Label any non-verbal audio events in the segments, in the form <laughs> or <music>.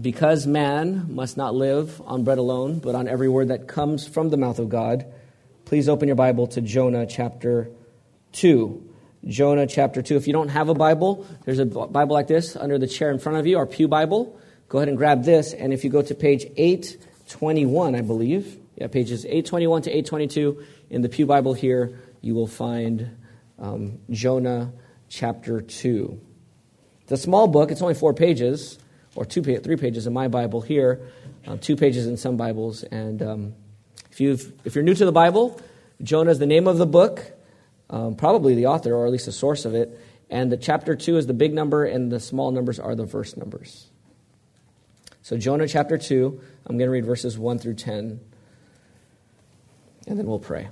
because man must not live on bread alone, but on every word that comes from the mouth of God, please open your Bible to Jonah chapter 2. Jonah chapter 2. If you don't have a Bible, there's a Bible like this under the chair in front of you, our Pew Bible. Go ahead and grab this, and if you go to page 821, I believe, yeah, pages 821 to 822 in the Pew Bible here, you will find um, Jonah chapter 2. It's a small book, it's only four pages or two, three pages in my Bible here, um, two pages in some Bibles. And um, if, you if you're new to the Bible, Jonah is the name of the book, um, probably the author, or at least the source of it. And the chapter 2 is the big number, and the small numbers are the verse numbers. So, Jonah chapter 2, I'm going to read verses 1 through 10, and then we'll pray.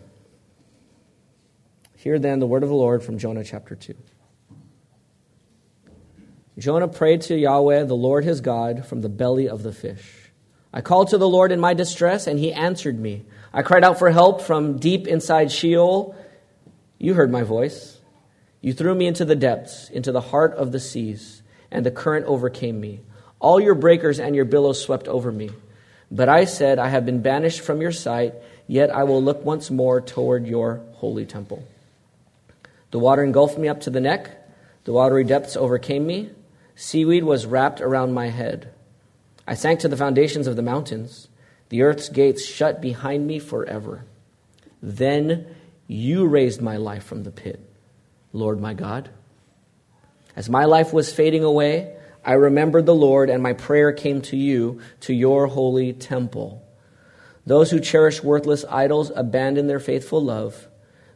Hear then the word of the Lord from Jonah chapter 2. Jonah prayed to Yahweh, the Lord his God, from the belly of the fish. I called to the Lord in my distress, and he answered me. I cried out for help from deep inside Sheol. You heard my voice. You threw me into the depths, into the heart of the seas, and the current overcame me. All your breakers and your billows swept over me. But I said, I have been banished from your sight, yet I will look once more toward your holy temple. The water engulfed me up to the neck, the watery depths overcame me. Seaweed was wrapped around my head. I sank to the foundations of the mountains. The earth's gates shut behind me forever. Then you raised my life from the pit, Lord my God. As my life was fading away, I remembered the Lord, and my prayer came to you, to your holy temple. Those who cherish worthless idols abandon their faithful love.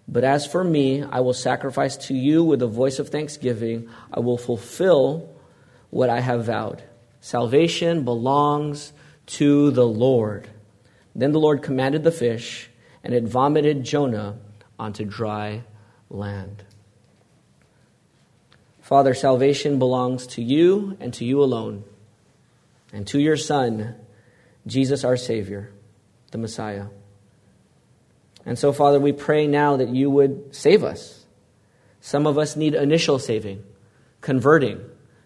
But as for me, I will sacrifice to you with a voice of thanksgiving. I will fulfill what I have vowed. Salvation belongs to the Lord. Then the Lord commanded the fish, and it vomited Jonah onto dry land. Father, salvation belongs to you and to you alone, and to your Son, Jesus our Savior, the Messiah. And so, Father, we pray now that you would save us. Some of us need initial saving, converting.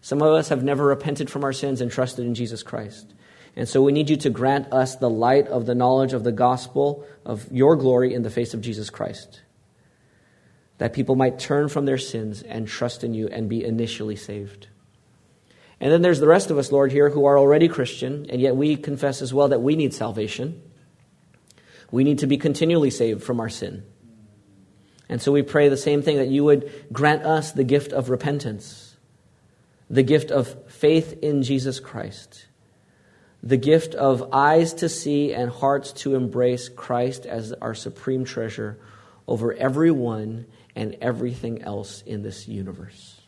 Some of us have never repented from our sins and trusted in Jesus Christ. And so we need you to grant us the light of the knowledge of the gospel of your glory in the face of Jesus Christ. That people might turn from their sins and trust in you and be initially saved. And then there's the rest of us, Lord, here who are already Christian, and yet we confess as well that we need salvation. We need to be continually saved from our sin. And so we pray the same thing that you would grant us the gift of repentance the gift of faith in Jesus Christ, the gift of eyes to see and hearts to embrace Christ as our supreme treasure over everyone and everything else in this universe.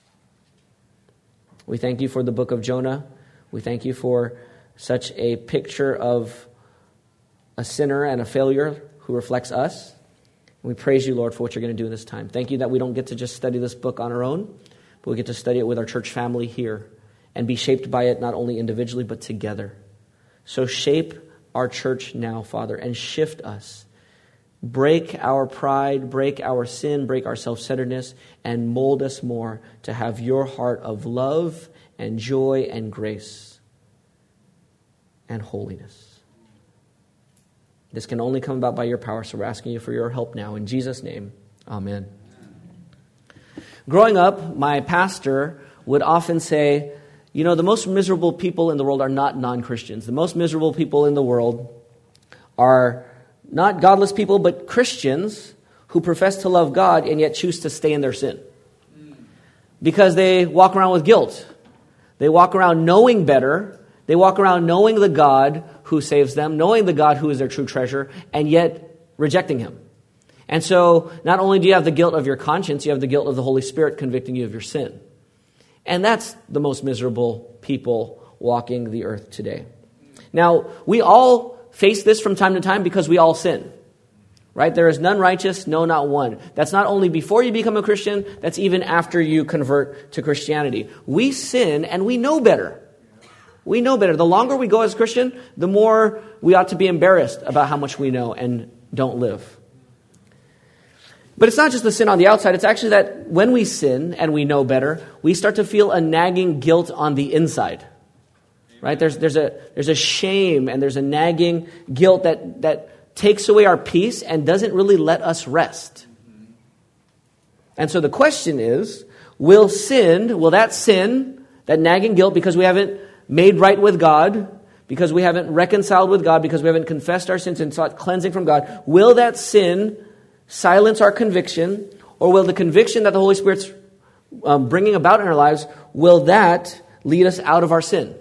We thank you for the book of Jonah. We thank you for such a picture of a sinner and a failure who reflects us. We praise you, Lord, for what you're going to do in this time. Thank you that we don't get to just study this book on our own but we get to study it with our church family here and be shaped by it not only individually, but together. So shape our church now, Father, and shift us. Break our pride, break our sin, break our self centeredness, and mold us more to have your heart of love and joy and grace and holiness. This can only come about by your power, so we're asking you for your help now. In Jesus' name, amen. Growing up, my pastor would often say, You know, the most miserable people in the world are not non Christians. The most miserable people in the world are not godless people, but Christians who profess to love God and yet choose to stay in their sin. Because they walk around with guilt. They walk around knowing better. They walk around knowing the God who saves them, knowing the God who is their true treasure, and yet rejecting Him. And so, not only do you have the guilt of your conscience, you have the guilt of the Holy Spirit convicting you of your sin. And that's the most miserable people walking the earth today. Now, we all face this from time to time because we all sin. Right? There is none righteous, no, not one. That's not only before you become a Christian, that's even after you convert to Christianity. We sin and we know better. We know better. The longer we go as a Christian, the more we ought to be embarrassed about how much we know and don't live. But it's not just the sin on the outside, it's actually that when we sin and we know better, we start to feel a nagging guilt on the inside. Right? There's, there's, a, there's a shame and there's a nagging guilt that, that takes away our peace and doesn't really let us rest. And so the question is will sin, will that sin, that nagging guilt, because we haven't made right with God, because we haven't reconciled with God, because we haven't confessed our sins and sought cleansing from God, will that sin silence our conviction, or will the conviction that the Holy Spirit's um, bringing about in our lives, will that lead us out of our sin?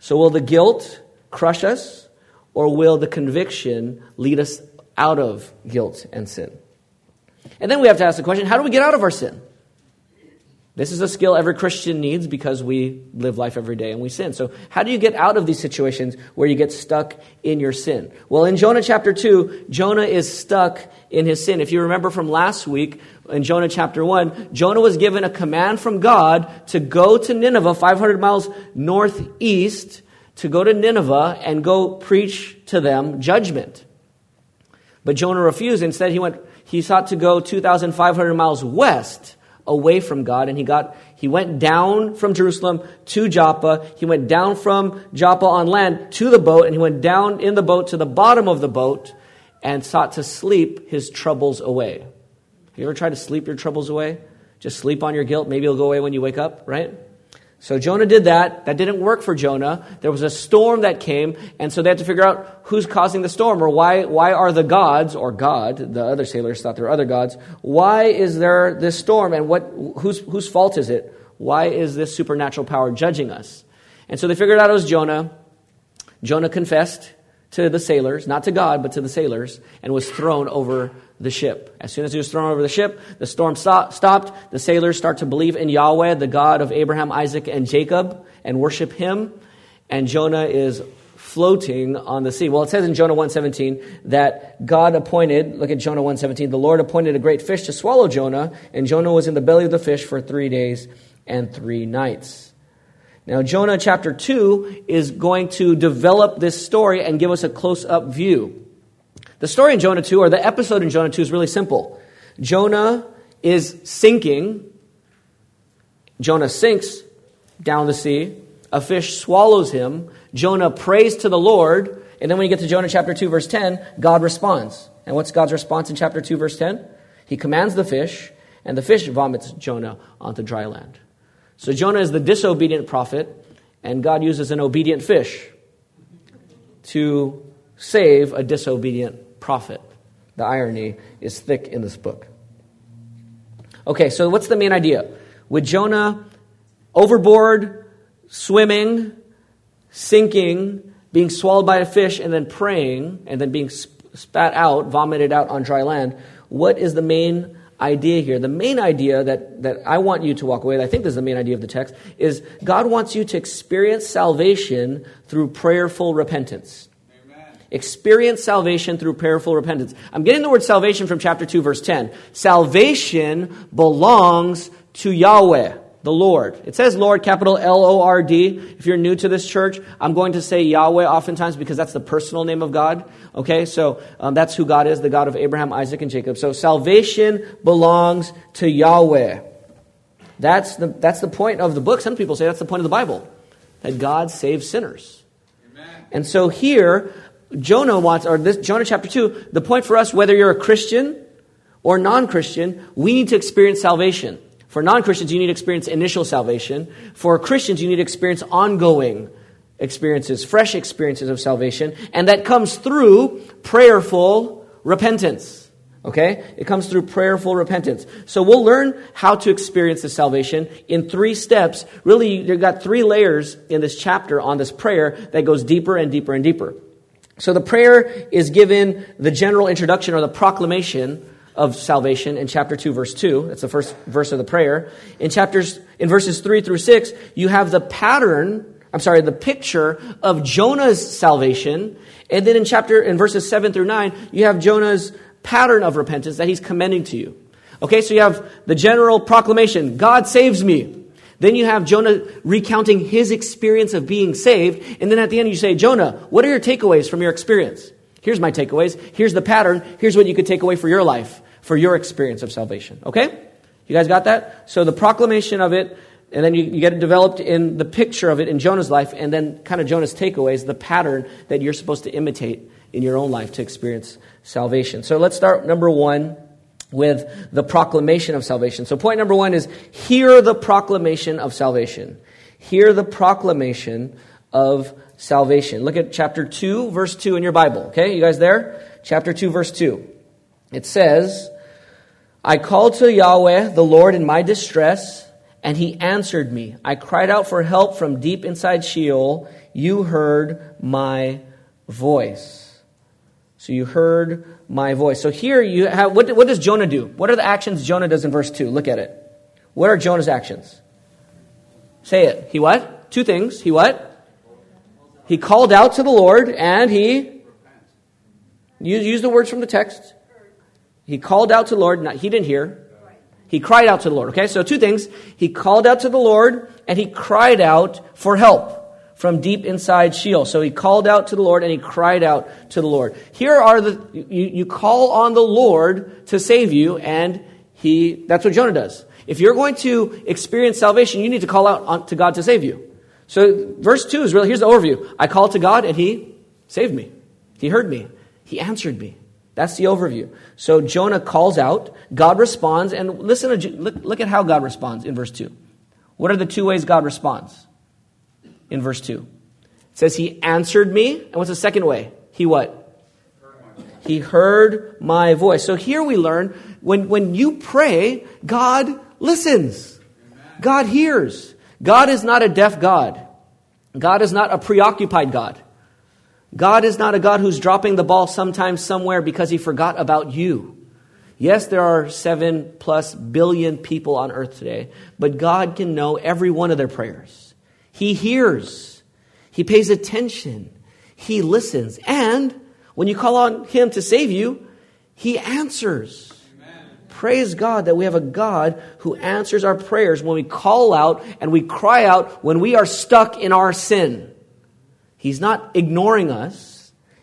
So, will the guilt crush us, or will the conviction lead us out of guilt and sin? And then we have to ask the question how do we get out of our sin? This is a skill every Christian needs because we live life every day and we sin. So, how do you get out of these situations where you get stuck in your sin? Well, in Jonah chapter 2, Jonah is stuck in his sin. If you remember from last week, in Jonah chapter 1, Jonah was given a command from God to go to Nineveh, 500 miles northeast, to go to Nineveh and go preach to them judgment. But Jonah refused. Instead, he went, he sought to go 2,500 miles west away from God, and he got he went down from Jerusalem to Joppa. He went down from Joppa on land to the boat, and he went down in the boat to the bottom of the boat and sought to sleep his troubles away. Have you ever tried to sleep your troubles away? Just sleep on your guilt. Maybe it'll go away when you wake up, right? So Jonah did that. That didn't work for Jonah. There was a storm that came, and so they had to figure out who's causing the storm, or why, why are the gods, or God, the other sailors thought there were other gods, why is there this storm, and what, whose, whose fault is it? Why is this supernatural power judging us? And so they figured out it was Jonah. Jonah confessed to the sailors, not to God, but to the sailors, and was thrown over the ship. As soon as he was thrown over the ship, the storm stopped. The sailors start to believe in Yahweh, the God of Abraham, Isaac, and Jacob, and worship him. And Jonah is floating on the sea. Well, it says in Jonah 1:17 that God appointed, look at Jonah 1:17, the Lord appointed a great fish to swallow Jonah, and Jonah was in the belly of the fish for 3 days and 3 nights. Now, Jonah chapter 2 is going to develop this story and give us a close up view. The story in Jonah 2, or the episode in Jonah 2, is really simple. Jonah is sinking. Jonah sinks down the sea. A fish swallows him. Jonah prays to the Lord. And then when you get to Jonah chapter 2, verse 10, God responds. And what's God's response in chapter 2, verse 10? He commands the fish, and the fish vomits Jonah onto dry land. So Jonah is the disobedient prophet, and God uses an obedient fish to save a disobedient prophet. The irony is thick in this book. Okay, so what's the main idea? With Jonah overboard, swimming, sinking, being swallowed by a fish, and then praying, and then being spat out, vomited out on dry land, what is the main idea here? The main idea that, that I want you to walk away, with, I think this is the main idea of the text, is God wants you to experience salvation through prayerful repentance experience salvation through prayerful repentance. I'm getting the word salvation from chapter 2, verse 10. Salvation belongs to Yahweh, the Lord. It says Lord, capital L O R D. If you're new to this church, I'm going to say Yahweh oftentimes because that's the personal name of God. Okay, so um, that's who God is, the God of Abraham, Isaac, and Jacob. So salvation belongs to Yahweh. That's the, that's the point of the book. Some people say that's the point of the Bible, that God saves sinners. Amen. And so here, Jonah wants, or this, Jonah chapter 2, the point for us, whether you're a Christian or non Christian, we need to experience salvation. For non Christians, you need to experience initial salvation. For Christians, you need to experience ongoing experiences, fresh experiences of salvation. And that comes through prayerful repentance. Okay? It comes through prayerful repentance. So we'll learn how to experience the salvation in three steps. Really, you've got three layers in this chapter on this prayer that goes deeper and deeper and deeper. So the prayer is given the general introduction or the proclamation of salvation in chapter 2 verse 2 that's the first verse of the prayer. In chapters in verses 3 through 6 you have the pattern i'm sorry the picture of jonah's salvation. And then in chapter in verses 7 through 9 you have jonah's pattern of repentance that he's commending to you. Okay so you have the general proclamation god saves me then you have Jonah recounting his experience of being saved. And then at the end, you say, Jonah, what are your takeaways from your experience? Here's my takeaways. Here's the pattern. Here's what you could take away for your life, for your experience of salvation. Okay? You guys got that? So the proclamation of it and then you, you, get it developed in the picture of it in Jonah's life, and then kind of Jonah's takeaways, the pattern that you're supposed to imitate in your own life to experience salvation. So let's start number one with the proclamation of salvation. So point number one is hear the proclamation of salvation. Hear the proclamation of salvation. Look at chapter 2, verse 2 in your Bible. Okay, you guys there? Chapter 2, verse 2. It says, I called to Yahweh, the Lord, in my distress, and he answered me. I cried out for help from deep inside Sheol. You heard my voice. So you heard my voice. So here you have, what, what does Jonah do? What are the actions Jonah does in verse 2? Look at it. What are Jonah's actions? Say it. He what? Two things. He what? He called out to the Lord and he use, use the words from the text. He called out to the Lord. Not, he didn't hear. He cried out to the Lord. Okay, so two things. He called out to the Lord and he cried out for help from deep inside Sheol. So he called out to the Lord and he cried out to the Lord. Here are the, you, you call on the Lord to save you and he, that's what Jonah does. If you're going to experience salvation, you need to call out to God to save you. So verse 2 is really, here's the overview. I called to God and he saved me. He heard me. He answered me. That's the overview. So Jonah calls out, God responds, and listen to, look, look at how God responds in verse 2. What are the two ways God responds? In verse 2. It says, He answered me. And what's the second way? He what? He heard my voice. So here we learn when, when you pray, God listens. God hears. God is not a deaf God. God is not a preoccupied God. God is not a God who's dropping the ball sometime somewhere because he forgot about you. Yes, there are seven plus billion people on earth today, but God can know every one of their prayers. He hears. He pays attention. He listens. And when you call on Him to save you, He answers. Amen. Praise God that we have a God who answers our prayers when we call out and we cry out when we are stuck in our sin. He's not ignoring us.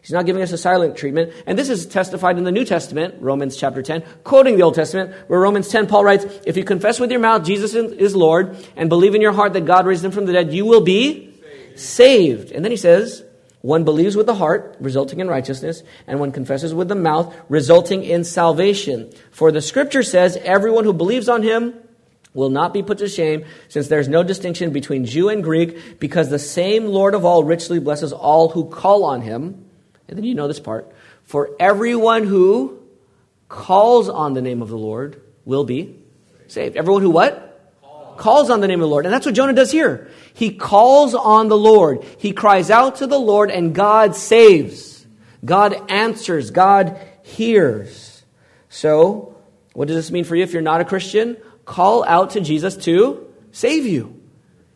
He's not giving us a silent treatment. And this is testified in the New Testament, Romans chapter 10, quoting the Old Testament, where Romans 10, Paul writes, If you confess with your mouth Jesus is Lord and believe in your heart that God raised him from the dead, you will be saved. And then he says, One believes with the heart, resulting in righteousness, and one confesses with the mouth, resulting in salvation. For the scripture says, Everyone who believes on him will not be put to shame, since there's no distinction between Jew and Greek, because the same Lord of all richly blesses all who call on him. And then you know this part. For everyone who calls on the name of the Lord will be saved. Everyone who what? Calls on the name of the Lord. And that's what Jonah does here. He calls on the Lord. He cries out to the Lord and God saves. God answers. God hears. So, what does this mean for you if you're not a Christian? Call out to Jesus to save you.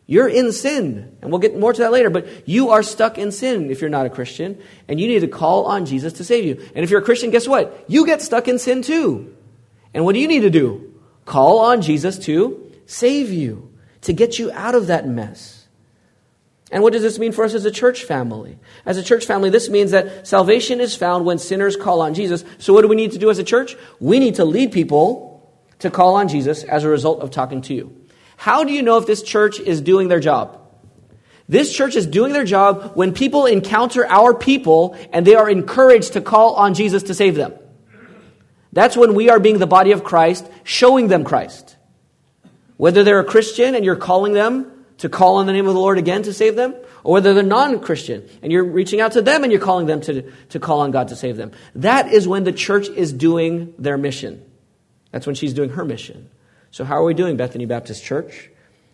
You're in sin. And we'll get more to that later, but you are stuck in sin if you're not a Christian, and you need to call on Jesus to save you. And if you're a Christian, guess what? You get stuck in sin too. And what do you need to do? Call on Jesus to save you, to get you out of that mess. And what does this mean for us as a church family? As a church family, this means that salvation is found when sinners call on Jesus. So, what do we need to do as a church? We need to lead people to call on Jesus as a result of talking to you. How do you know if this church is doing their job? This church is doing their job when people encounter our people and they are encouraged to call on Jesus to save them. That's when we are being the body of Christ, showing them Christ. Whether they're a Christian and you're calling them to call on the name of the Lord again to save them, or whether they're non Christian and you're reaching out to them and you're calling them to, to call on God to save them. That is when the church is doing their mission. That's when she's doing her mission. So, how are we doing, Bethany Baptist Church?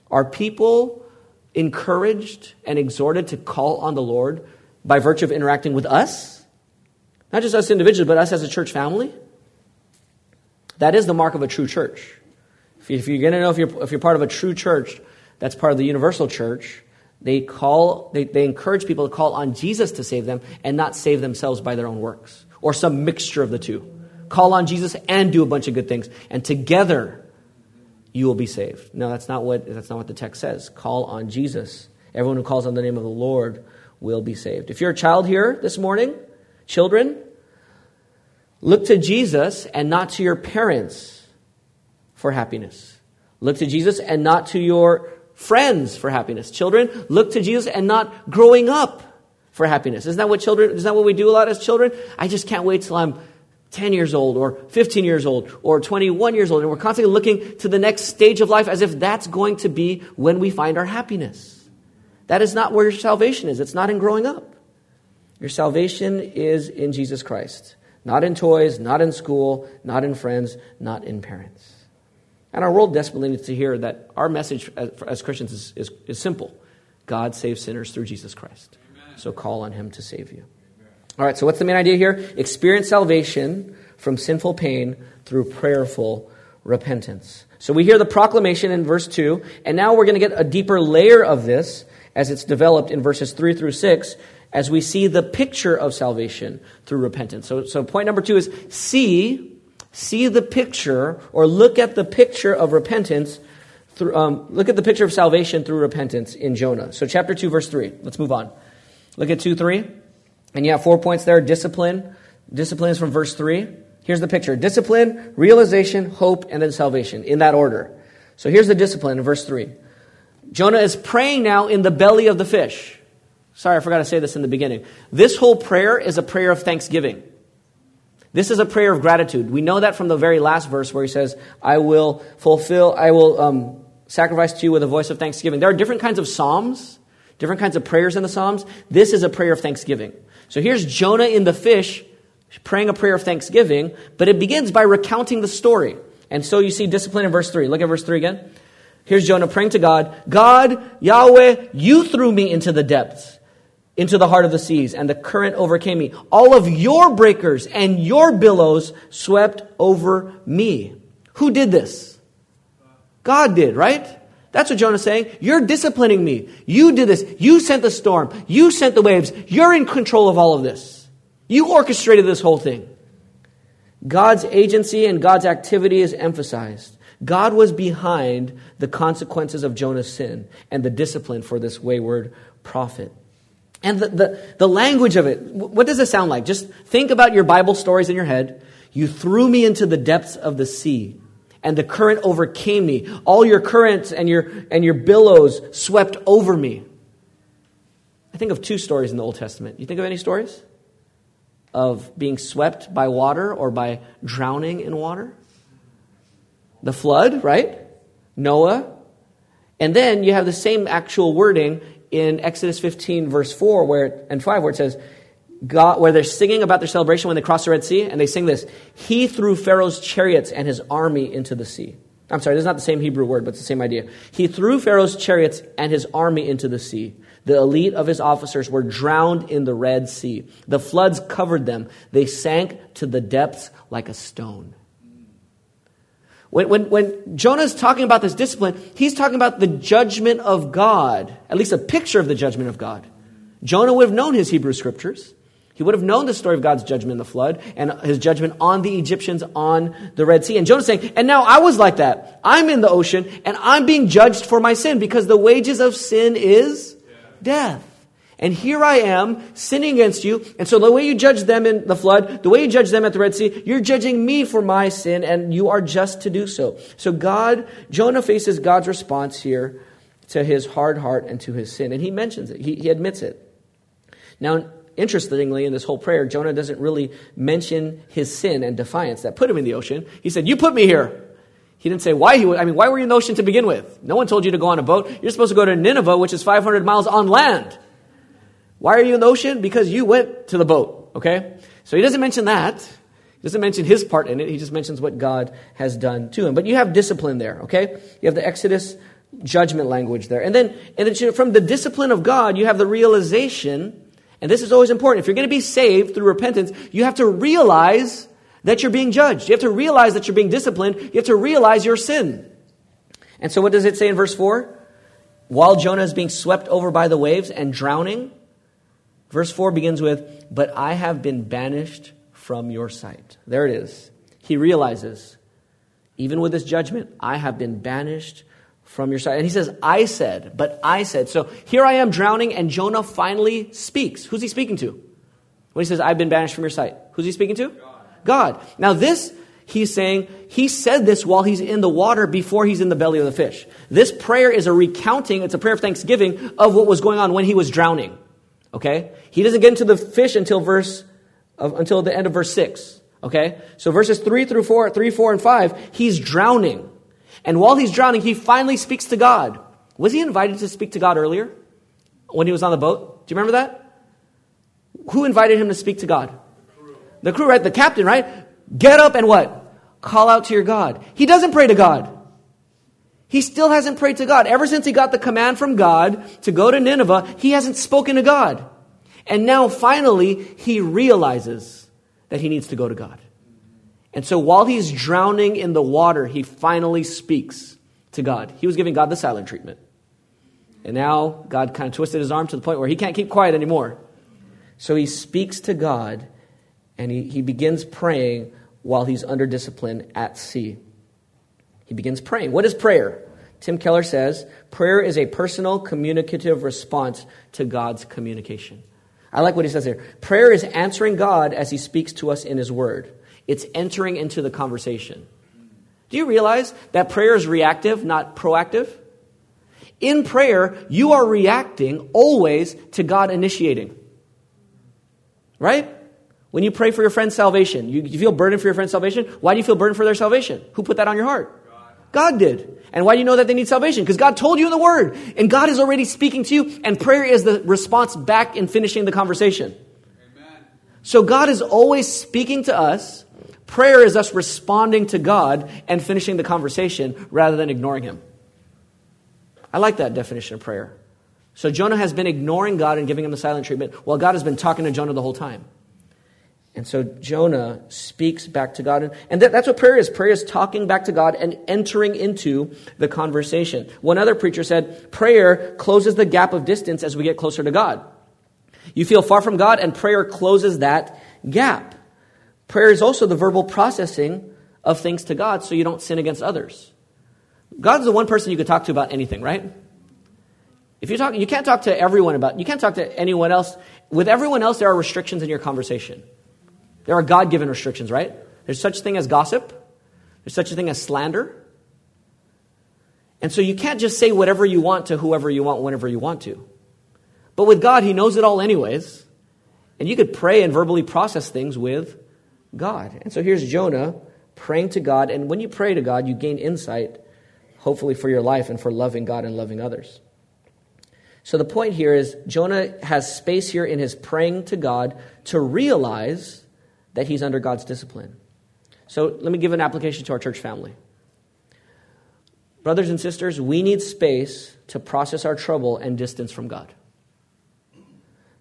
Are people encouraged and exhorted to call on the Lord by virtue of interacting with us? Not just us individually, but us as a church family? That is the mark of a true church. If you're going to know if you're, if you're part of a true church, that's part of the universal church, they call, they, they encourage people to call on Jesus to save them and not save themselves by their own works or some mixture of the two. Call on Jesus and do a bunch of good things. And together, you will be saved. No, that's not what, that's not what the text says. Call on Jesus. Everyone who calls on the name of the Lord will be saved. If you're a child here this morning, children, look to Jesus and not to your parents for happiness. Look to Jesus and not to your friends for happiness. Children look to Jesus and not growing up for happiness. Isn't that what children, isn't that what we do a lot as children? I just can't wait till I'm 10 years old or 15 years old or 21 years old. And we're constantly looking to the next stage of life as if that's going to be when we find our happiness. That is not where your salvation is. It's not in growing up. Your salvation is in Jesus Christ, not in toys, not in school, not in friends, not in parents. And our world desperately needs to hear that our message as, Christians is, is, is, simple God saves sinners through Jesus Christ. Amen. So call on him to save you. All right, so what's the main idea here? Experience salvation from sinful pain through prayerful repentance. So we hear the proclamation in verse 2, and now we're going to get a deeper layer of this as it's developed in verses 3 through 6 as we see the picture of salvation through repentance. So, so point number two is see, see the picture, or look at the picture of repentance through, um, look at the picture of salvation through repentance in Jonah. So chapter 2, verse 3. Let's move on. Look at 2, 3. And you have four points there. Discipline. Discipline is from verse 3. Here's the picture. Discipline, realization, hope, and then salvation, in that order. So here's the discipline in verse 3. Jonah is praying now in the belly of the fish. Sorry, I forgot to say this in the beginning. This whole prayer is a prayer of thanksgiving. This is a prayer of gratitude. We know that from the very last verse where he says, I will fulfill, I will um, sacrifice to you with a voice of thanksgiving. There are different kinds of psalms, different kinds of prayers in the psalms. This is a prayer of thanksgiving. So here's Jonah in the fish praying a prayer of thanksgiving, but it begins by recounting the story. And so you see discipline in verse 3. Look at verse 3 again. Here's Jonah praying to God God, Yahweh, you threw me into the depths into the heart of the seas, and the current overcame me. All of your breakers and your billows swept over me. Who did this? God did, right? That's what Jonah's saying. You're disciplining me. You did this. You sent the storm. You sent the waves. You're in control of all of this. You orchestrated this whole thing. God's agency and God's activity is emphasized. God was behind the consequences of Jonah's sin and the discipline for this wayward prophet. And the, the, the, language of it, what does it sound like? Just think about your Bible stories in your head. You threw me into the depths of the sea, and the current overcame me. All your currents and your, and your billows swept over me. I think of two stories in the Old Testament. You think of any stories? Of being swept by water or by drowning in water? The flood, right? Noah. And then you have the same actual wording in Exodus 15, verse 4 where, and 5, where it says, God, where they're singing about their celebration when they cross the Red Sea, and they sing this He threw Pharaoh's chariots and his army into the sea. I'm sorry, this is not the same Hebrew word, but it's the same idea. He threw Pharaoh's chariots and his army into the sea. The elite of his officers were drowned in the Red Sea. The floods covered them. They sank to the depths like a stone. When, when, when Jonah's talking about this discipline, he's talking about the judgment of God, at least a picture of the judgment of God. Jonah would have known his Hebrew scriptures. He would have known the story of God's judgment in the flood and his judgment on the Egyptians on the Red Sea. And Jonah's saying, and now I was like that. I'm in the ocean and I'm being judged for my sin because the wages of sin is death. And here I am sinning against you. And so the way you judge them in the flood, the way you judge them at the Red Sea, you're judging me for my sin, and you are just to do so. So God, Jonah faces God's response here to his hard heart and to his sin. And he mentions it, he, he admits it. Now, interestingly, in this whole prayer, Jonah doesn't really mention his sin and defiance that put him in the ocean. He said, You put me here. He didn't say why he would. I mean, why were you in the ocean to begin with? No one told you to go on a boat. You're supposed to go to Nineveh, which is 500 miles on land. Why are you in the ocean? Because you went to the boat, okay? So he doesn't mention that. He doesn't mention his part in it. He just mentions what God has done to him. But you have discipline there, okay? You have the Exodus judgment language there. And then, and then from the discipline of God, you have the realization, and this is always important. If you're going to be saved through repentance, you have to realize that you're being judged. You have to realize that you're being disciplined. You have to realize your sin. And so what does it say in verse 4? While Jonah is being swept over by the waves and drowning, Verse 4 begins with, But I have been banished from your sight. There it is. He realizes, even with this judgment, I have been banished from your side. And he says, I said, but I said. So here I am drowning, and Jonah finally speaks. Who's he speaking to? When he says, I've been banished from your sight, who's he speaking to? God. God. Now, this, He's saying he said this while he's in the water before he's in the belly of the fish. This prayer is a recounting, it's a prayer of thanksgiving of what was going on when he was drowning. Okay? He doesn't get into the fish until verse until the end of verse 6. Okay? So verses 3 through 4, 3, 4, and 5, he's drowning. And while he's drowning, he finally speaks to God. Was he invited to speak to God earlier when he was on the boat? Do you remember that? Who invited him to speak to God? The crew, right? The captain, right? Get up and what? Call out to your God. He doesn't pray to God. He still hasn't prayed to God. Ever since he got the command from God to go to Nineveh, he hasn't spoken to God. And now finally, he realizes that he needs to go to God. And so while he's drowning in the water, he finally speaks to God. He was giving God the silent treatment. And now God kind of twisted his arm to the point where he can't keep quiet anymore. So he speaks to God and he, he begins praying while he's under discipline at sea. He begins praying. What is prayer? Tim Keller says prayer is a personal communicative response to God's communication. I like what he says here. Prayer is answering God as he speaks to us in his word, it's entering into the conversation. Do you realize that prayer is reactive, not proactive? In prayer, you are reacting always to God initiating. Right? When you pray for your friend's salvation, you, you feel burdened for your friend's salvation. Why do you feel burdened for their salvation? Who put that on your heart? God did. And why do you know that they need salvation? Because God told you in the Word. And God is already speaking to you, and prayer is the response back in finishing the conversation. Amen. So God is always speaking to us. Prayer is us responding to God and finishing the conversation rather than ignoring Him. I like that definition of prayer. So Jonah has been ignoring God and giving him the silent treatment while God has been talking to Jonah the whole time. And so Jonah speaks back to God. And that's what prayer is. Prayer is talking back to God and entering into the conversation. One other preacher said, prayer closes the gap of distance as we get closer to God. You feel far from God, and prayer closes that gap. Prayer is also the verbal processing of things to God so you don't sin against others. God's the one person you could talk to about anything, right? If you talk, you can't talk to everyone about, you can't talk to anyone else. With everyone else, there are restrictions in your conversation. There are God given restrictions, right? There's such a thing as gossip, there's such a thing as slander. And so you can't just say whatever you want to whoever you want whenever you want to. But with God, He knows it all anyways. And you could pray and verbally process things with God. And so here's Jonah praying to God. And when you pray to God, you gain insight, hopefully, for your life and for loving God and loving others. So the point here is Jonah has space here in his praying to God to realize that he's under God's discipline. So let me give an application to our church family. Brothers and sisters, we need space to process our trouble and distance from God.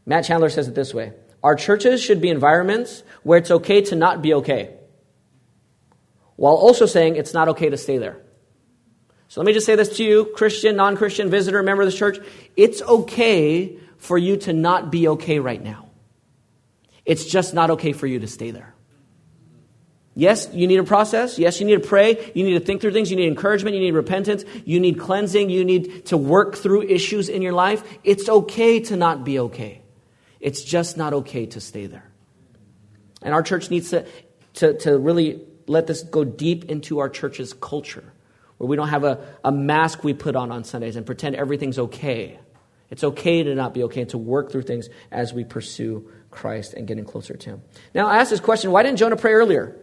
Matt Chandler says it this way Our churches should be environments where it's okay to not be okay, while also saying it's not okay to stay there. So let me just say this to you, Christian, non Christian, visitor, member of the church. It's okay for you to not be okay right now. It's just not okay for you to stay there. Yes, you need a process. Yes, you need to pray. You need to think through things. You need encouragement. You need repentance. You need cleansing. You need to work through issues in your life. It's okay to not be okay. It's just not okay to stay there. And our church needs to, to, to really let this go deep into our church's culture, where we don't have a, a mask we put on on Sundays and pretend everything's okay. It's okay to not be okay and to work through things as we pursue Christ and getting closer to Him. Now, I asked this question why didn't Jonah pray earlier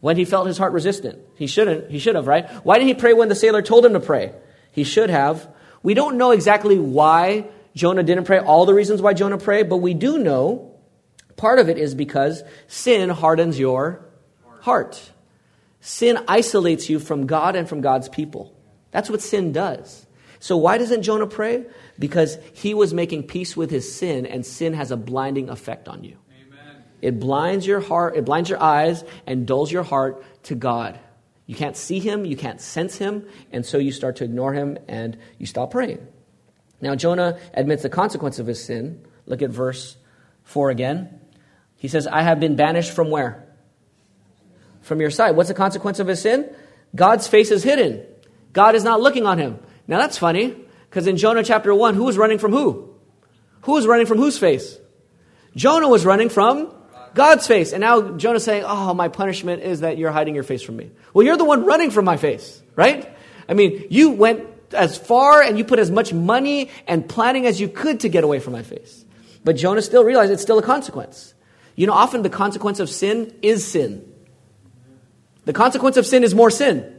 when he felt his heart resistant? He shouldn't. He should have, right? Why didn't he pray when the sailor told him to pray? He should have. We don't know exactly why Jonah didn't pray, all the reasons why Jonah prayed, but we do know part of it is because sin hardens your heart. Sin isolates you from God and from God's people. That's what sin does. So, why doesn't Jonah pray? because he was making peace with his sin, and sin has a blinding effect on you. Amen. It blinds your heart, it blinds your eyes, and dulls your heart to God. You can't see him, you can't sense him, and so you start to ignore him and you stop praying. Now, Jonah admits the consequence of his sin. Look at verse 4 again. He says, I have been banished from where? From your sight. What's the consequence of his sin? God's face is hidden. God is not looking on him. Now that's funny. Because in Jonah chapter 1, who was running from who? Who was running from whose face? Jonah was running from God's face. And now Jonah's saying, Oh, my punishment is that you're hiding your face from me. Well, you're the one running from my face, right? I mean, you went as far and you put as much money and planning as you could to get away from my face. But Jonah still realized it's still a consequence. You know, often the consequence of sin is sin. The consequence of sin is more sin.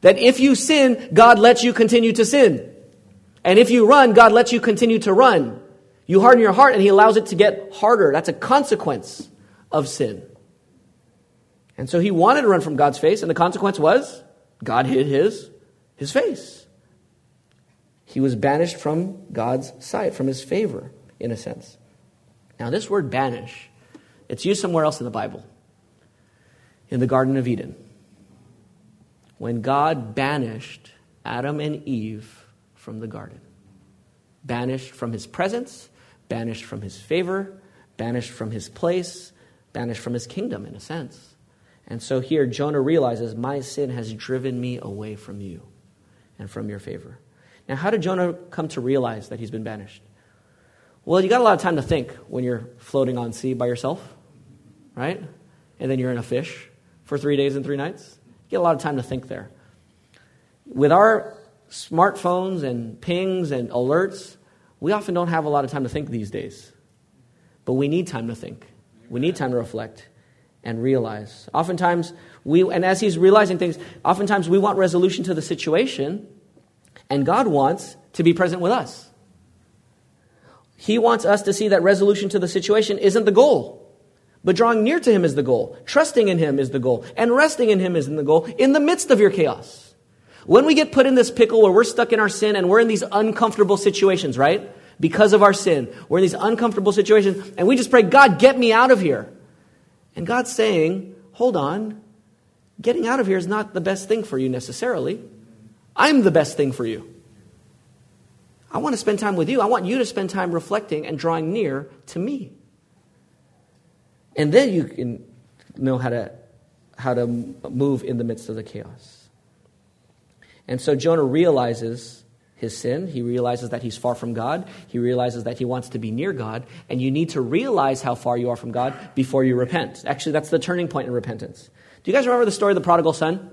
That if you sin, God lets you continue to sin. And if you run, God lets you continue to run. You harden your heart and He allows it to get harder. That's a consequence of sin. And so he wanted to run from God's face, and the consequence was God hid his, his face. He was banished from God's sight, from his favor, in a sense. Now, this word banish, it's used somewhere else in the Bible, in the Garden of Eden. When God banished Adam and Eve from the garden, banished from his presence, banished from his favor, banished from his place, banished from his kingdom, in a sense. And so here, Jonah realizes, My sin has driven me away from you and from your favor. Now, how did Jonah come to realize that he's been banished? Well, you got a lot of time to think when you're floating on sea by yourself, right? And then you're in a fish for three days and three nights. You get a lot of time to think there. With our smartphones and pings and alerts, we often don't have a lot of time to think these days. But we need time to think. We need time to reflect and realize. Oftentimes, we, and as he's realizing things, oftentimes we want resolution to the situation, and God wants to be present with us. He wants us to see that resolution to the situation isn't the goal, but drawing near to Him is the goal. Trusting in Him is the goal, and resting in Him is the goal in the midst of your chaos. When we get put in this pickle where we're stuck in our sin and we're in these uncomfortable situations, right? Because of our sin, we're in these uncomfortable situations, and we just pray, God, get me out of here. And God's saying, hold on, getting out of here is not the best thing for you necessarily. I'm the best thing for you. I want to spend time with you. I want you to spend time reflecting and drawing near to me. And then you can know how to, how to move in the midst of the chaos. And so Jonah realizes his sin. He realizes that he's far from God. He realizes that he wants to be near God. And you need to realize how far you are from God before you repent. Actually, that's the turning point in repentance. Do you guys remember the story of the prodigal son?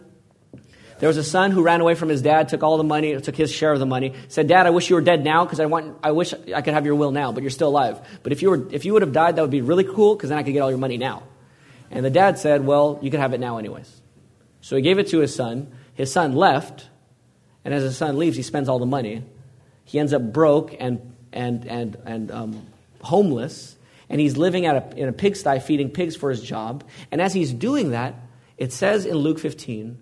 There was a son who ran away from his dad, took all the money, took his share of the money, said, Dad, I wish you were dead now because I, want, I wish I could have your will now, but you're still alive. But if you, were, if you would have died, that would be really cool because then I could get all your money now. And the dad said, Well, you can have it now, anyways. So he gave it to his son. His son left and as his son leaves, he spends all the money. He ends up broke and, and, and, and um, homeless. And he's living at a, in a pigsty feeding pigs for his job. And as he's doing that, it says in Luke 15,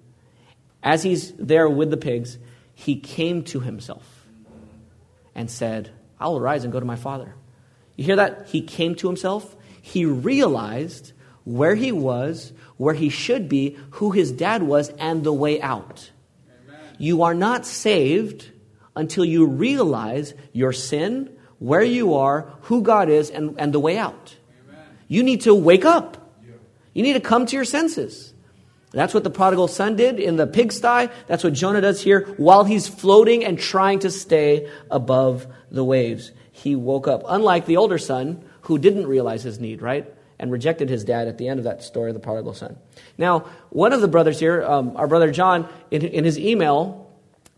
as he's there with the pigs, he came to himself and said, I'll arise and go to my father. You hear that? He came to himself. He realized where he was, where he should be, who his dad was, and the way out. You are not saved until you realize your sin, where you are, who God is, and, and the way out. Amen. You need to wake up. You need to come to your senses. That's what the prodigal son did in the pigsty. That's what Jonah does here while he's floating and trying to stay above the waves. He woke up, unlike the older son who didn't realize his need, right? And rejected his dad at the end of that story of the prodigal son. Now, one of the brothers here, um, our brother John, in, in his email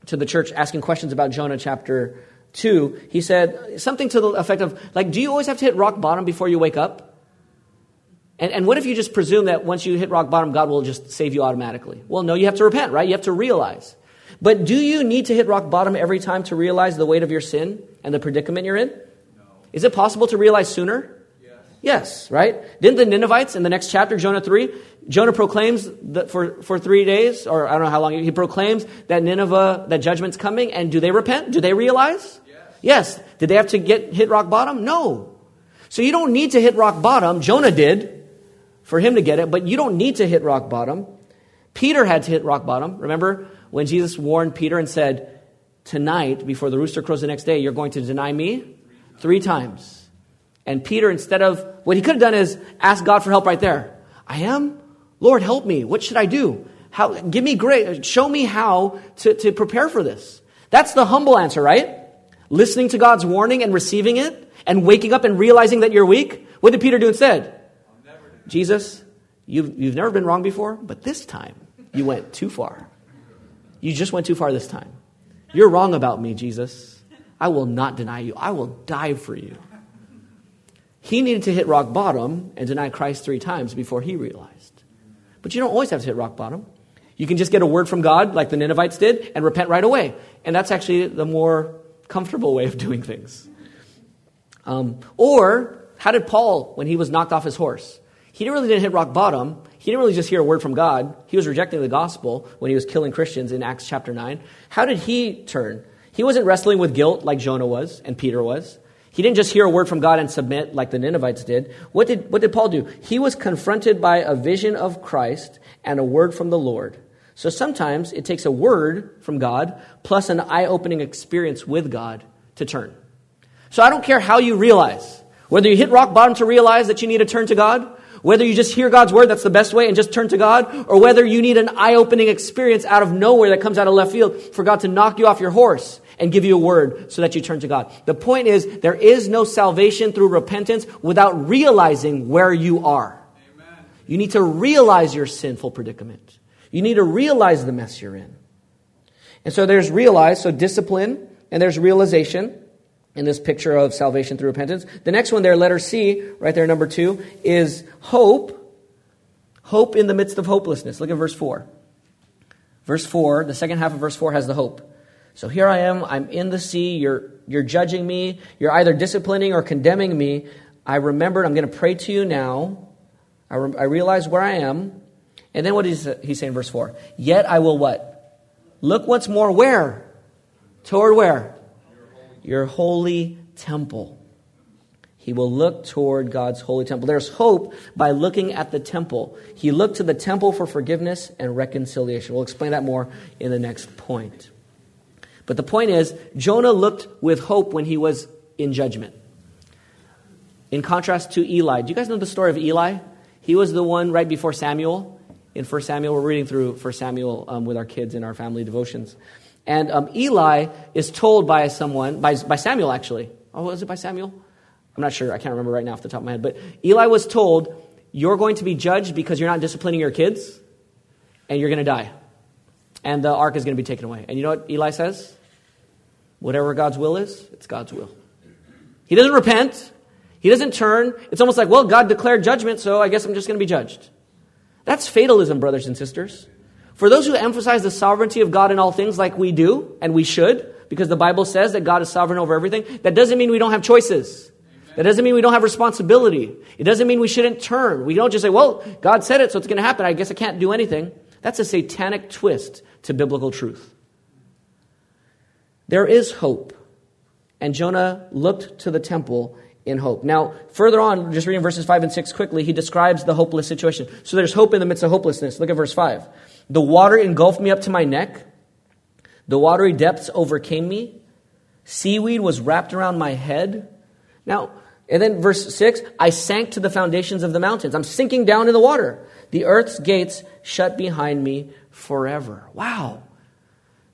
to the church asking questions about Jonah chapter 2, he said something to the effect of, like, do you always have to hit rock bottom before you wake up? And, and what if you just presume that once you hit rock bottom, God will just save you automatically? Well, no, you have to repent, right? You have to realize. But do you need to hit rock bottom every time to realize the weight of your sin and the predicament you're in? No. Is it possible to realize sooner? Yes, right? Didn't the Ninevites in the next chapter, Jonah 3, Jonah proclaims that for, for three days, or I don't know how long, he proclaims that Nineveh, that judgment's coming, and do they repent? Do they realize? Yes. yes. Did they have to get hit rock bottom? No. So you don't need to hit rock bottom. Jonah did for him to get it, but you don't need to hit rock bottom. Peter had to hit rock bottom. Remember when Jesus warned Peter and said, Tonight, before the rooster crows the next day, you're going to deny me three times. And Peter, instead of, what he could have done is ask God for help right there. I am? Lord, help me. What should I do? How, give me grace. Show me how to, to prepare for this. That's the humble answer, right? Listening to God's warning and receiving it and waking up and realizing that you're weak. What did Peter do instead? Jesus, you've, you've never been wrong before, but this time you went too far. You just went too far this time. You're wrong about me, Jesus. I will not deny you. I will die for you. He needed to hit rock bottom and deny Christ three times before he realized. But you don't always have to hit rock bottom. You can just get a word from God, like the Ninevites did, and repent right away. And that's actually the more comfortable way of doing things. Um, or, how did Paul, when he was knocked off his horse? He didn't really didn't hit rock bottom. He didn't really just hear a word from God. He was rejecting the gospel when he was killing Christians in Acts chapter 9. How did he turn? He wasn't wrestling with guilt like Jonah was and Peter was. He didn't just hear a word from God and submit like the Ninevites did. What did, what did Paul do? He was confronted by a vision of Christ and a word from the Lord. So sometimes it takes a word from God plus an eye opening experience with God to turn. So I don't care how you realize, whether you hit rock bottom to realize that you need to turn to God, whether you just hear God's word, that's the best way, and just turn to God, or whether you need an eye opening experience out of nowhere that comes out of left field for God to knock you off your horse and give you a word so that you turn to God. The point is, there is no salvation through repentance without realizing where you are. Amen. You need to realize your sinful predicament. You need to realize the mess you're in. And so there's realize, so discipline, and there's realization in this picture of salvation through repentance. The next one there, letter C, right there, number two, is hope. Hope in the midst of hopelessness. Look at verse 4. Verse 4, the second half of verse 4 has the hope. So here I am, I'm in the sea, you're, you're judging me, you're either disciplining or condemning me. I remembered, I'm going to pray to you now. I, re- I realize where I am. And then what is he say in verse 4? Yet I will what? Look once more where? Toward where? Your holy temple. He will look toward God's holy temple. There's hope by looking at the temple. He looked to the temple for forgiveness and reconciliation. We'll explain that more in the next point. But the point is, Jonah looked with hope when he was in judgment. In contrast to Eli. Do you guys know the story of Eli? He was the one right before Samuel. In 1 Samuel, we're reading through 1 Samuel um, with our kids in our family devotions. And um, Eli is told by someone, by, by Samuel actually. Oh, was it by Samuel? I'm not sure. I can't remember right now off the top of my head. But Eli was told, You're going to be judged because you're not disciplining your kids, and you're going to die and the ark is going to be taken away. And you know what Eli says? Whatever God's will is, it's God's will. He doesn't repent. He doesn't turn. It's almost like, well, God declared judgment, so I guess I'm just going to be judged. That's fatalism, brothers and sisters. For those who emphasize the sovereignty of God in all things, like we do, and we should, because the Bible says that God is sovereign over everything, that doesn't mean we don't have choices. That doesn't mean we don't have responsibility. It doesn't mean we shouldn't turn. We don't just say, well, God said it, so it's going to happen. I guess I can't do anything. That's a satanic twist to biblical truth. There is hope. And Jonah looked to the temple in hope. Now, further on, just reading verses 5 and 6 quickly, he describes the hopeless situation. So there's hope in the midst of hopelessness. Look at verse 5. The water engulfed me up to my neck, the watery depths overcame me, seaweed was wrapped around my head. Now, and then verse 6 I sank to the foundations of the mountains. I'm sinking down in the water. The earth's gates shut behind me forever. Wow.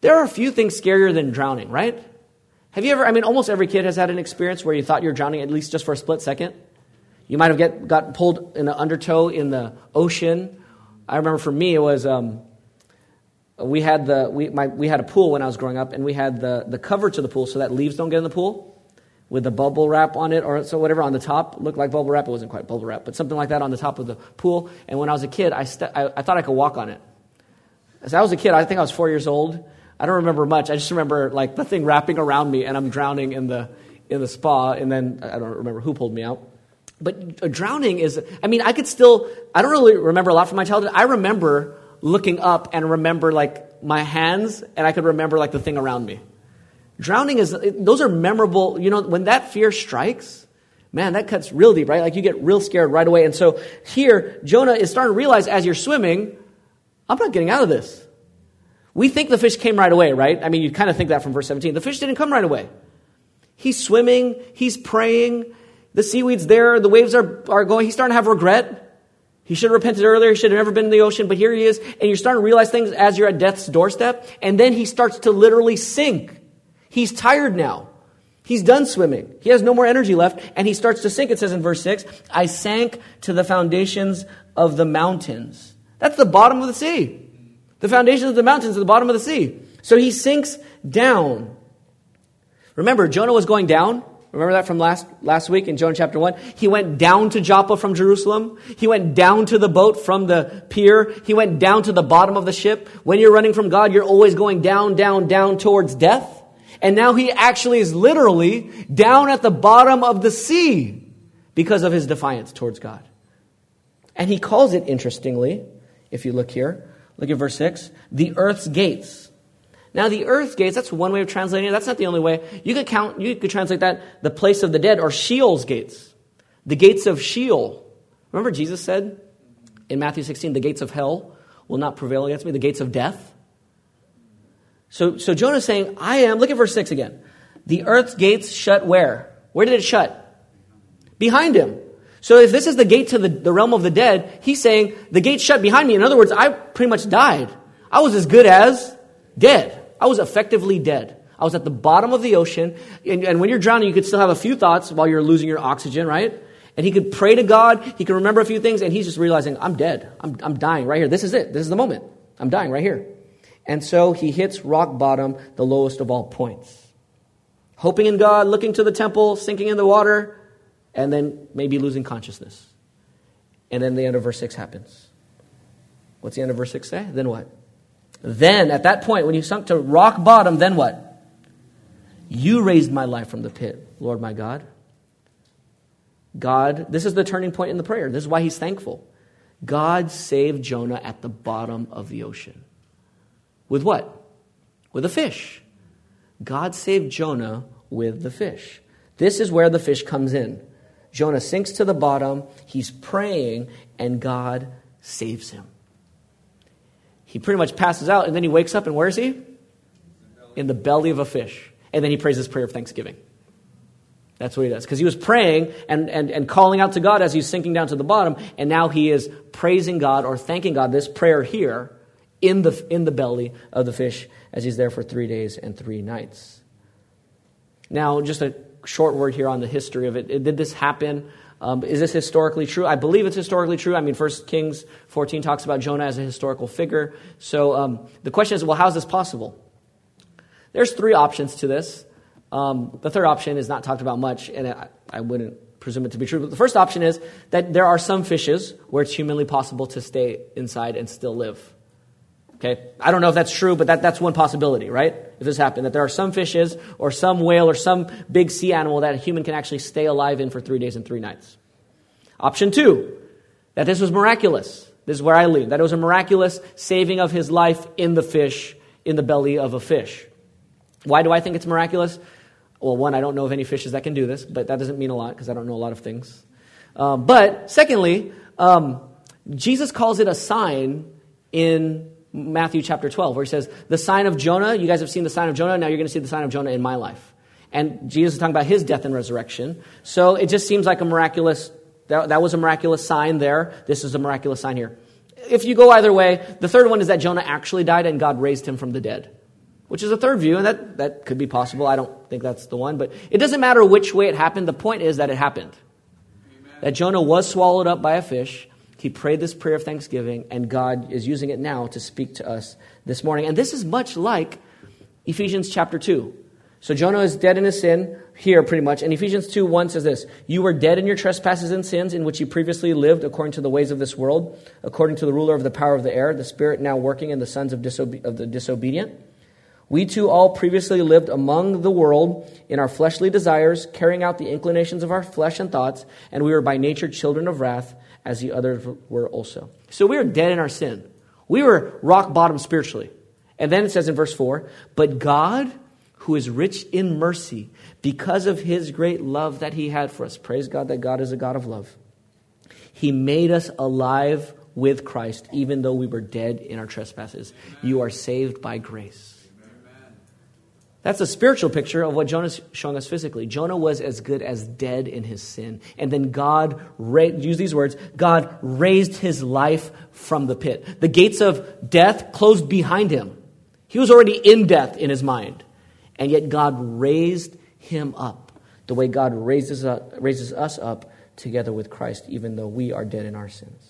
There are a few things scarier than drowning, right? Have you ever, I mean, almost every kid has had an experience where you thought you were drowning at least just for a split second. You might have get, got pulled in an undertow in the ocean. I remember for me, it was, um, we had the, we, my, we had a pool when I was growing up, and we had the, the cover to the pool so that leaves don't get in the pool with the bubble wrap on it or so whatever on the top looked like bubble wrap. It wasn't quite bubble wrap, but something like that on the top of the pool. And when I was a kid, I, st- I, I thought I could walk on it. As I was a kid, I think I was four years old. I don't remember much. I just remember like the thing wrapping around me and I'm drowning in the, in the spa. And then I don't remember who pulled me out. But drowning is, I mean, I could still, I don't really remember a lot from my childhood. I remember looking up and remember like my hands and I could remember like the thing around me. Drowning is, those are memorable. You know, when that fear strikes, man, that cuts real deep, right? Like you get real scared right away. And so here, Jonah is starting to realize as you're swimming, I'm not getting out of this. We think the fish came right away, right? I mean, you kind of think that from verse 17. The fish didn't come right away. He's swimming, he's praying, the seaweed's there, the waves are, are going, he's starting to have regret. He should have repented earlier, he should have never been in the ocean, but here he is, and you're starting to realize things as you're at death's doorstep, and then he starts to literally sink. He's tired now. He's done swimming. He has no more energy left, and he starts to sink. It says in verse 6 I sank to the foundations of the mountains. That's the bottom of the sea. The foundations of the mountains are the bottom of the sea. So he sinks down. Remember, Jonah was going down. Remember that from last, last week in Jonah chapter 1? He went down to Joppa from Jerusalem. He went down to the boat from the pier. He went down to the bottom of the ship. When you're running from God, you're always going down, down, down towards death. And now he actually is literally down at the bottom of the sea because of his defiance towards God. And he calls it, interestingly, if you look here, look at verse 6, the earth's gates. Now, the earth's gates, that's one way of translating it. That's not the only way. You could count, you could translate that the place of the dead or Sheol's gates. The gates of Sheol. Remember Jesus said in Matthew 16, the gates of hell will not prevail against me, the gates of death. So, so Jonah's saying, I am, look at verse 6 again. The earth's gates shut where? Where did it shut? Behind him. So if this is the gate to the, the realm of the dead, he's saying, the gate shut behind me. In other words, I pretty much died. I was as good as dead. I was effectively dead. I was at the bottom of the ocean. And, and when you're drowning, you could still have a few thoughts while you're losing your oxygen, right? And he could pray to God. He could remember a few things. And he's just realizing, I'm dead. I'm, I'm dying right here. This is it. This is the moment. I'm dying right here. And so he hits rock bottom, the lowest of all points. Hoping in God, looking to the temple, sinking in the water, and then maybe losing consciousness. And then the end of verse 6 happens. What's the end of verse 6 say? Then what? Then, at that point, when you sunk to rock bottom, then what? You raised my life from the pit, Lord my God. God, this is the turning point in the prayer. This is why he's thankful. God saved Jonah at the bottom of the ocean. With what? With a fish. God saved Jonah with the fish. This is where the fish comes in. Jonah sinks to the bottom, he's praying, and God saves him. He pretty much passes out, and then he wakes up, and where is he? In the belly of a fish. And then he prays his prayer of thanksgiving. That's what he does. Because he was praying and, and, and calling out to God as he's sinking down to the bottom, and now he is praising God or thanking God. This prayer here in the, in the belly of the fish as he's there for three days and three nights. Now, just a short word here on the history of it. Did this happen? Um, is this historically true? I believe it's historically true. I mean, 1 Kings 14 talks about Jonah as a historical figure. So um, the question is, well, how is this possible? There's three options to this. Um, the third option is not talked about much, and I, I wouldn't presume it to be true. But the first option is that there are some fishes where it's humanly possible to stay inside and still live. Okay? I don't know if that's true, but that, that's one possibility, right? If this happened, that there are some fishes or some whale or some big sea animal that a human can actually stay alive in for three days and three nights. Option two, that this was miraculous. This is where I lean. That it was a miraculous saving of his life in the fish, in the belly of a fish. Why do I think it's miraculous? Well, one, I don't know of any fishes that can do this, but that doesn't mean a lot because I don't know a lot of things. Um, but secondly, um, Jesus calls it a sign in Matthew chapter 12, where he says, The sign of Jonah, you guys have seen the sign of Jonah, now you're going to see the sign of Jonah in my life. And Jesus is talking about his death and resurrection. So it just seems like a miraculous, that, that was a miraculous sign there. This is a miraculous sign here. If you go either way, the third one is that Jonah actually died and God raised him from the dead, which is a third view, and that, that could be possible. I don't think that's the one, but it doesn't matter which way it happened. The point is that it happened. Amen. That Jonah was swallowed up by a fish, he prayed this prayer of thanksgiving, and God is using it now to speak to us this morning. And this is much like Ephesians chapter 2. So Jonah is dead in his sin here, pretty much. And Ephesians 2 1 says this You were dead in your trespasses and sins, in which you previously lived according to the ways of this world, according to the ruler of the power of the air, the spirit now working in the sons of, disobe- of the disobedient. We too all previously lived among the world in our fleshly desires, carrying out the inclinations of our flesh and thoughts, and we were by nature children of wrath as the others were also. So we are dead in our sin. We were rock bottom spiritually. And then it says in verse 4 But God, who is rich in mercy, because of his great love that he had for us, praise God that God is a God of love, he made us alive with Christ, even though we were dead in our trespasses. You are saved by grace. That's a spiritual picture of what Jonah's showing us physically. Jonah was as good as dead in his sin. And then God, ra- use these words, God raised his life from the pit. The gates of death closed behind him. He was already in death in his mind. And yet God raised him up the way God raises, up, raises us up together with Christ, even though we are dead in our sins.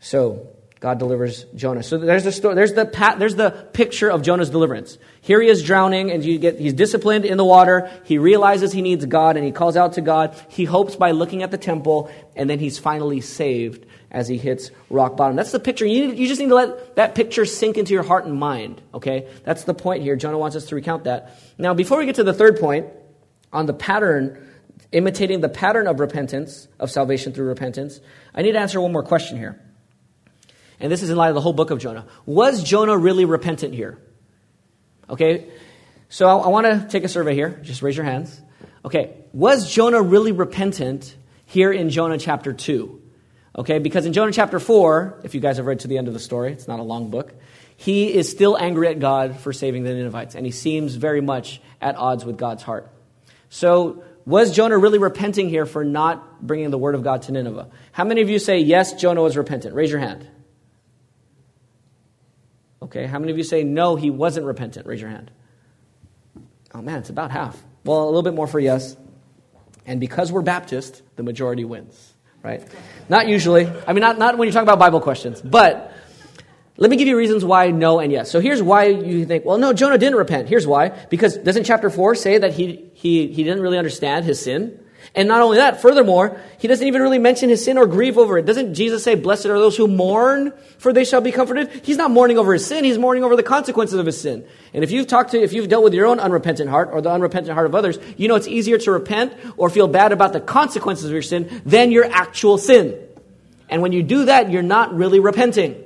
So, God delivers Jonah. So there's the story. There's the there's the picture of Jonah's deliverance. Here he is drowning, and you get he's disciplined in the water. He realizes he needs God, and he calls out to God. He hopes by looking at the temple, and then he's finally saved as he hits rock bottom. That's the picture. You, need, you just need to let that picture sink into your heart and mind. Okay, that's the point here. Jonah wants us to recount that. Now, before we get to the third point on the pattern, imitating the pattern of repentance of salvation through repentance, I need to answer one more question here and this is in light of the whole book of Jonah. Was Jonah really repentant here? Okay, so I, I want to take a survey here. Just raise your hands. Okay, was Jonah really repentant here in Jonah chapter 2? Okay, because in Jonah chapter 4, if you guys have read to the end of the story, it's not a long book, he is still angry at God for saving the Ninevites, and he seems very much at odds with God's heart. So, was Jonah really repenting here for not bringing the word of God to Nineveh? How many of you say, yes, Jonah was repentant? Raise your hand. Okay, how many of you say no, he wasn't repentant? Raise your hand. Oh man, it's about half. Well, a little bit more for yes. And because we're Baptist, the majority wins, right? Not usually. I mean, not, not when you talk about Bible questions, but let me give you reasons why no and yes. So here's why you think, well, no, Jonah didn't repent. Here's why. Because doesn't chapter 4 say that he, he, he didn't really understand his sin? And not only that, furthermore, he doesn't even really mention his sin or grieve over it. Doesn't Jesus say, Blessed are those who mourn, for they shall be comforted? He's not mourning over his sin, he's mourning over the consequences of his sin. And if you've talked to, if you've dealt with your own unrepentant heart or the unrepentant heart of others, you know it's easier to repent or feel bad about the consequences of your sin than your actual sin. And when you do that, you're not really repenting.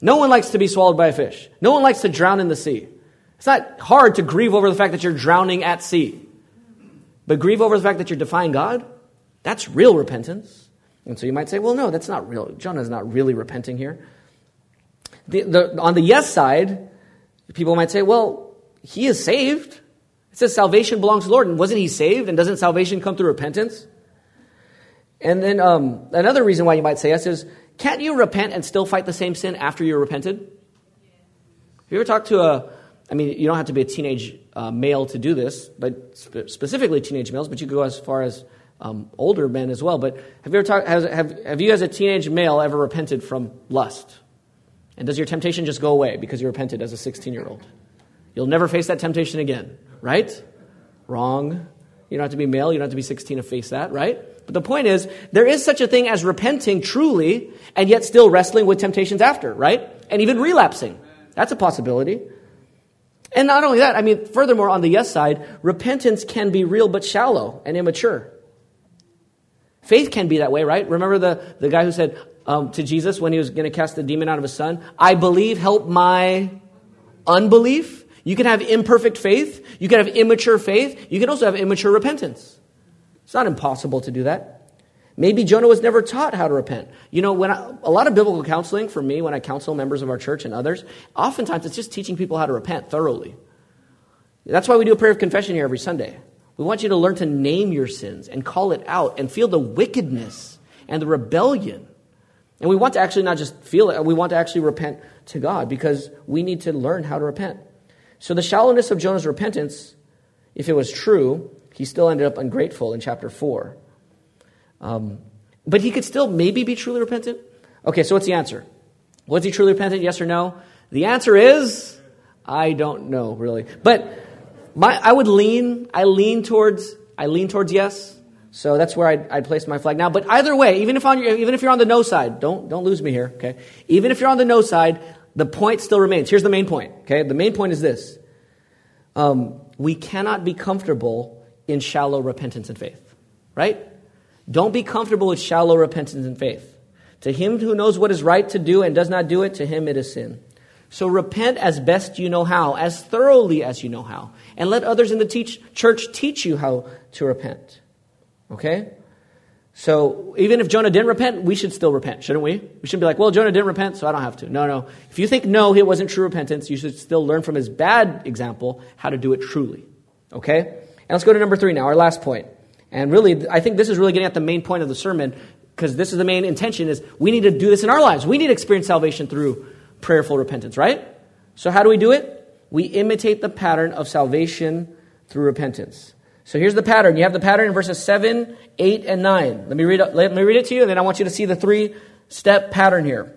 No one likes to be swallowed by a fish. No one likes to drown in the sea. It's not hard to grieve over the fact that you're drowning at sea. But grieve over the fact that you're defying God, that's real repentance. And so you might say, well, no, that's not real. Jonah's not really repenting here. The, the, on the yes side, people might say, well, he is saved. It says salvation belongs to the Lord. And wasn't he saved? And doesn't salvation come through repentance? And then um, another reason why you might say yes is, can't you repent and still fight the same sin after you're repented? Have you ever talked to a, I mean, you don't have to be a teenage uh, male to do this, but spe- specifically teenage males, but you could go as far as um, older men as well. But have you ever talked, have, have, have you as a teenage male ever repented from lust? And does your temptation just go away because you repented as a 16 year old? You'll never face that temptation again, right? Wrong. You don't have to be male, you don't have to be 16 to face that, right? But the point is, there is such a thing as repenting truly and yet still wrestling with temptations after, right? And even relapsing. That's a possibility. And not only that, I mean, furthermore, on the yes side, repentance can be real but shallow and immature. Faith can be that way, right? Remember the, the guy who said um, to Jesus when he was going to cast the demon out of his son, I believe, help my unbelief. You can have imperfect faith. You can have immature faith. You can also have immature repentance. It's not impossible to do that. Maybe Jonah was never taught how to repent. You know, when I, a lot of biblical counseling for me, when I counsel members of our church and others, oftentimes it's just teaching people how to repent thoroughly. That's why we do a prayer of confession here every Sunday. We want you to learn to name your sins and call it out and feel the wickedness and the rebellion. And we want to actually not just feel it, we want to actually repent to God because we need to learn how to repent. So the shallowness of Jonah's repentance, if it was true, he still ended up ungrateful in chapter 4. Um, but he could still maybe be truly repentant. Okay, so what's the answer? Was he truly repentant? Yes or no? The answer is I don't know really. But my, I would lean. I lean towards. I lean towards yes. So that's where I'd, I'd place my flag now. But either way, even if on your, even if you're on the no side, don't don't lose me here. Okay. Even if you're on the no side, the point still remains. Here's the main point. Okay. The main point is this: um, we cannot be comfortable in shallow repentance and faith. Right? Don't be comfortable with shallow repentance and faith. To him who knows what is right to do and does not do it, to him it is sin. So repent as best you know how, as thoroughly as you know how, and let others in the teach, church teach you how to repent. Okay? So even if Jonah didn't repent, we should still repent, shouldn't we? We shouldn't be like, well, Jonah didn't repent, so I don't have to. No, no. If you think no, it wasn't true repentance, you should still learn from his bad example how to do it truly. Okay? And let's go to number three now, our last point. And really, I think this is really getting at the main point of the sermon because this is the main intention is we need to do this in our lives. We need to experience salvation through prayerful repentance, right? So how do we do it? we imitate the pattern of salvation through repentance. So here's the pattern. You have the pattern in verses 7, 8, and 9. Let me read let me read it to you, and then I want you to see the three step pattern here.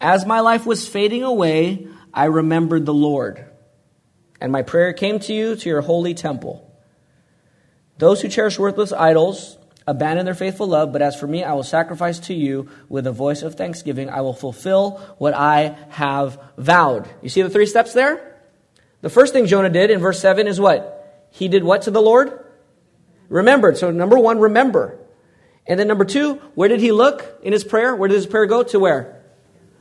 As my life was fading away, I remembered the Lord, and my prayer came to you, to your holy temple. Those who cherish worthless idols abandon their faithful love, but as for me, I will sacrifice to you with a voice of thanksgiving. I will fulfill what I have vowed. You see the three steps there? The first thing Jonah did in verse 7 is what? He did what to the Lord? Remembered. So, number one, remember. And then number two, where did he look in his prayer? Where did his prayer go? To where?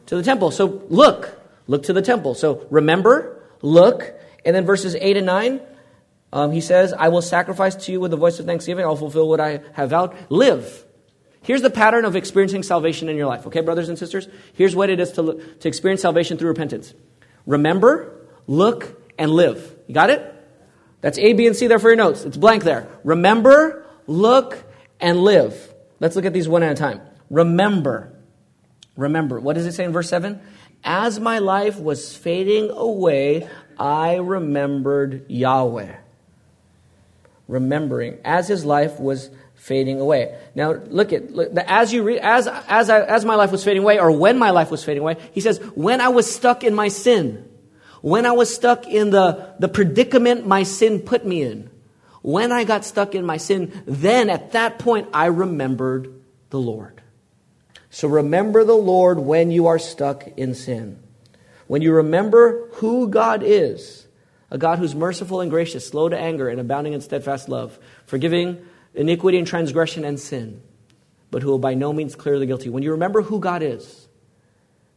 To the temple. So, look. Look to the temple. So, remember, look. And then verses 8 and 9, um, he says, I will sacrifice to you with the voice of thanksgiving. I'll fulfill what I have vowed. Live. Here's the pattern of experiencing salvation in your life. Okay, brothers and sisters? Here's what it is to, to experience salvation through repentance. Remember, look, and live. You got it? That's A, B, and C there for your notes. It's blank there. Remember, look, and live. Let's look at these one at a time. Remember. Remember. What does it say in verse 7? As my life was fading away, I remembered Yahweh remembering as his life was fading away. Now look at look, as you read as as I, as my life was fading away or when my life was fading away, he says when I was stuck in my sin, when I was stuck in the the predicament my sin put me in. When I got stuck in my sin, then at that point I remembered the Lord. So remember the Lord when you are stuck in sin. When you remember who God is, a God who's merciful and gracious, slow to anger, and abounding in steadfast love, forgiving iniquity and transgression and sin, but who will by no means clear the guilty. When you remember who God is,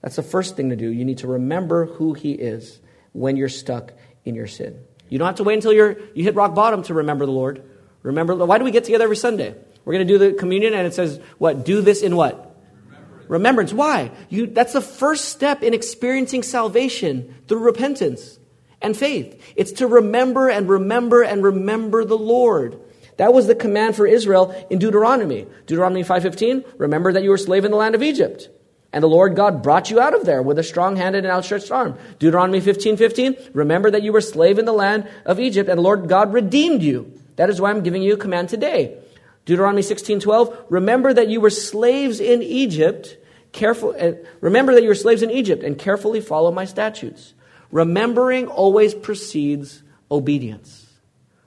that's the first thing to do. You need to remember who He is when you're stuck in your sin. You don't have to wait until you're, you hit rock bottom to remember the Lord. Remember, why do we get together every Sunday? We're going to do the communion, and it says, what? Do this in what? Remembrance. Remembrance. Why? You, that's the first step in experiencing salvation through repentance and faith. It's to remember and remember and remember the Lord. That was the command for Israel in Deuteronomy. Deuteronomy 5:15, remember that you were slave in the land of Egypt. And the Lord God brought you out of there with a strong hand and an outstretched arm. Deuteronomy 15, 15, remember that you were slave in the land of Egypt, and the Lord God redeemed you. That is why I'm giving you a command today. Deuteronomy 16:12, remember that you were slaves in Egypt. Careful, uh, remember that you were slaves in Egypt, and carefully follow my statutes. Remembering always precedes obedience.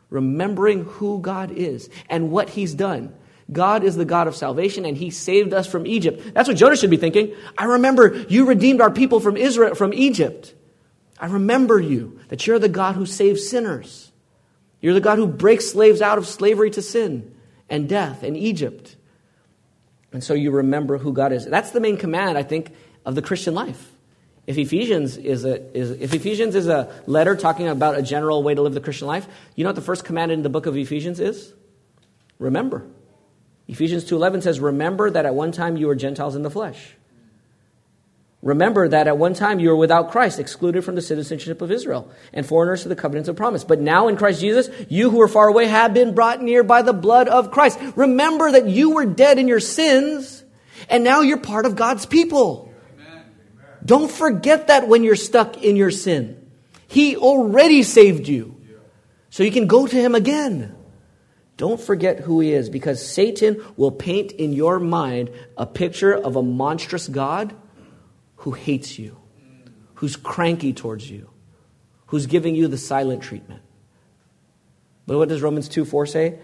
Remembering who God is and what He's done. God is the God of salvation and He saved us from Egypt. That's what Jonah should be thinking. I remember you redeemed our people from Israel, from Egypt. I remember you, that you're the God who saves sinners. You're the God who breaks slaves out of slavery to sin and death and Egypt. And so you remember who God is. That's the main command, I think, of the Christian life. If Ephesians is a, is, if Ephesians is a letter talking about a general way to live the Christian life, you know what the first command in the book of Ephesians is? Remember. Ephesians 2.11 says, Remember that at one time you were Gentiles in the flesh. Remember that at one time you were without Christ, excluded from the citizenship of Israel, and foreigners to the covenants of promise. But now in Christ Jesus, you who are far away have been brought near by the blood of Christ. Remember that you were dead in your sins, and now you're part of God's people. Don't forget that when you're stuck in your sin. He already saved you. So you can go to him again. Don't forget who he is because Satan will paint in your mind a picture of a monstrous God who hates you, who's cranky towards you, who's giving you the silent treatment. But what does Romans 2 4 say?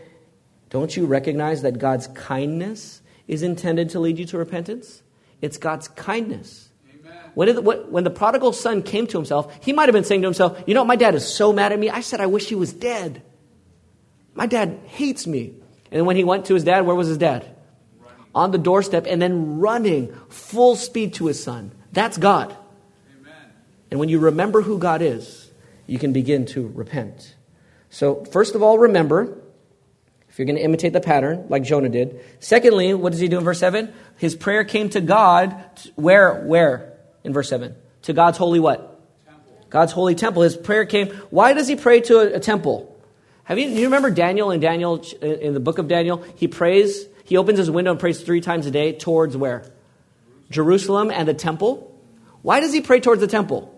Don't you recognize that God's kindness is intended to lead you to repentance? It's God's kindness. When, the, when the prodigal son came to himself, he might have been saying to himself, You know, my dad is so mad at me. I said, I wish he was dead. My dad hates me. And when he went to his dad, where was his dad? Running. On the doorstep and then running full speed to his son. That's God. Amen. And when you remember who God is, you can begin to repent. So, first of all, remember, if you're going to imitate the pattern, like Jonah did. Secondly, what does he do in verse 7? His prayer came to God, where? Where? In verse 7. To God's holy what? Temple. God's holy temple. His prayer came. Why does he pray to a, a temple? Have you, you remember Daniel in Daniel in the book of Daniel? He prays, he opens his window and prays three times a day towards where? Jerusalem and the temple. Why does he pray towards the temple?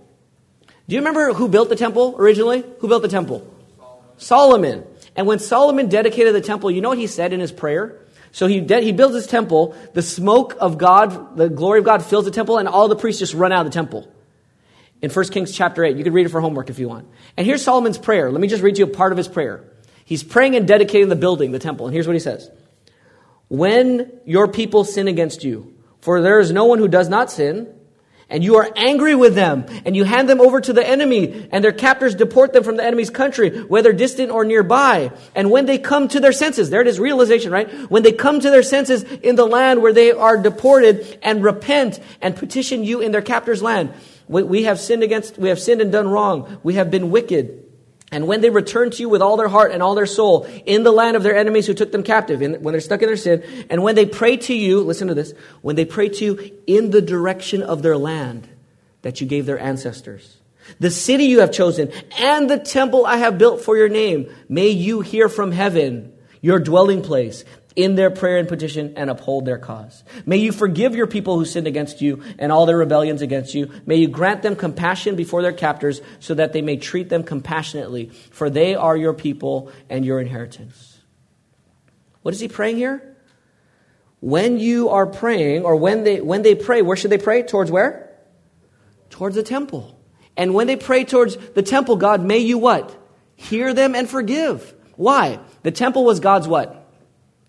Do you remember who built the temple originally? Who built the temple? Solomon. Solomon. And when Solomon dedicated the temple, you know what he said in his prayer? So he, de- he builds his temple, the smoke of God, the glory of God fills the temple, and all the priests just run out of the temple. In 1 Kings chapter 8, you can read it for homework if you want. And here's Solomon's prayer. Let me just read you a part of his prayer. He's praying and dedicating the building, the temple. And here's what he says When your people sin against you, for there is no one who does not sin, and you are angry with them, and you hand them over to the enemy, and their captors deport them from the enemy's country, whether distant or nearby. And when they come to their senses, there it is, realization, right? When they come to their senses in the land where they are deported and repent and petition you in their captor's land, we, we have sinned against, we have sinned and done wrong. We have been wicked. And when they return to you with all their heart and all their soul in the land of their enemies who took them captive, in, when they're stuck in their sin, and when they pray to you, listen to this, when they pray to you in the direction of their land that you gave their ancestors, the city you have chosen, and the temple I have built for your name, may you hear from heaven, your dwelling place, in their prayer and petition and uphold their cause. May you forgive your people who sinned against you and all their rebellions against you. May you grant them compassion before their captors so that they may treat them compassionately, for they are your people and your inheritance. What is he praying here? When you are praying, or when they, when they pray, where should they pray? Towards where? Towards the temple. And when they pray towards the temple, God, may you what? Hear them and forgive. Why? The temple was God's what?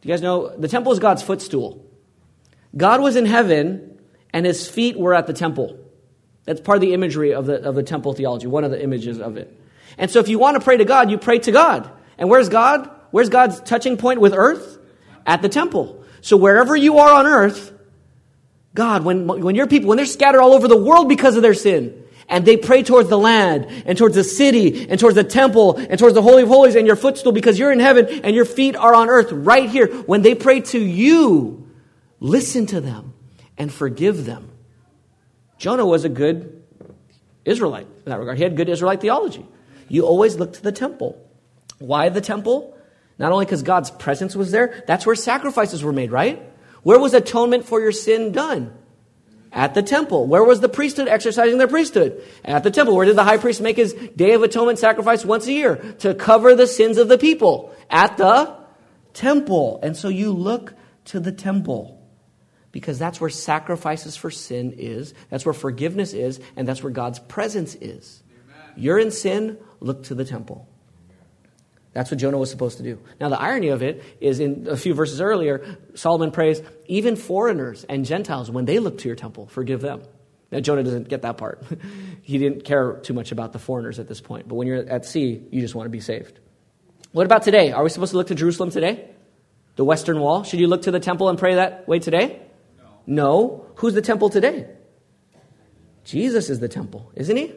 Do you guys know? The temple is God's footstool. God was in heaven, and his feet were at the temple. That's part of the imagery of the, of the temple theology, one of the images of it. And so if you want to pray to God, you pray to God. And where's God? Where's God's touching point with earth? At the temple. So wherever you are on earth, God, when, when your people, when they're scattered all over the world because of their sin, and they pray towards the land and towards the city and towards the temple and towards the Holy of Holies and your footstool because you're in heaven and your feet are on earth right here. When they pray to you, listen to them and forgive them. Jonah was a good Israelite in that regard. He had good Israelite theology. You always look to the temple. Why the temple? Not only because God's presence was there, that's where sacrifices were made, right? Where was atonement for your sin done? At the temple. Where was the priesthood exercising their priesthood? At the temple. Where did the high priest make his Day of Atonement sacrifice once a year? To cover the sins of the people. At the temple. And so you look to the temple. Because that's where sacrifices for sin is, that's where forgiveness is, and that's where God's presence is. Amen. You're in sin, look to the temple. That's what Jonah was supposed to do. Now, the irony of it is in a few verses earlier, Solomon prays, even foreigners and Gentiles, when they look to your temple, forgive them. Now, Jonah doesn't get that part. <laughs> he didn't care too much about the foreigners at this point. But when you're at sea, you just want to be saved. What about today? Are we supposed to look to Jerusalem today? The Western Wall? Should you look to the temple and pray that way today? No. no. Who's the temple today? Jesus is the temple, isn't he?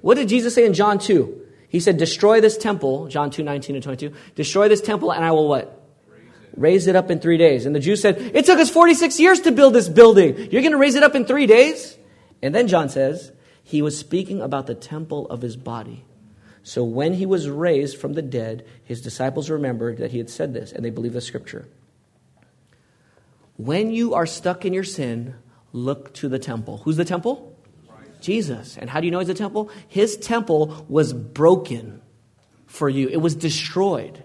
What did Jesus say in John 2? He said, Destroy this temple, John 2 19 and 22. Destroy this temple, and I will what? Raise it. raise it up in three days. And the Jews said, It took us 46 years to build this building. You're going to raise it up in three days? And then John says, He was speaking about the temple of his body. So when he was raised from the dead, his disciples remembered that he had said this, and they believed the scripture. When you are stuck in your sin, look to the temple. Who's the temple? Jesus. And how do you know he's a temple? His temple was broken for you, it was destroyed.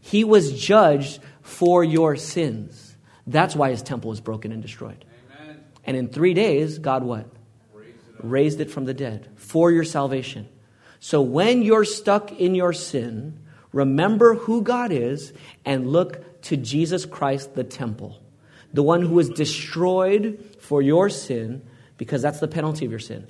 He was judged for your sins. That's why his temple was broken and destroyed. Amen. And in three days, God what? Raised it, Raised it from the dead for your salvation. So when you're stuck in your sin, remember who God is and look to Jesus Christ, the temple, the one who was destroyed for your sin because that's the penalty of your sin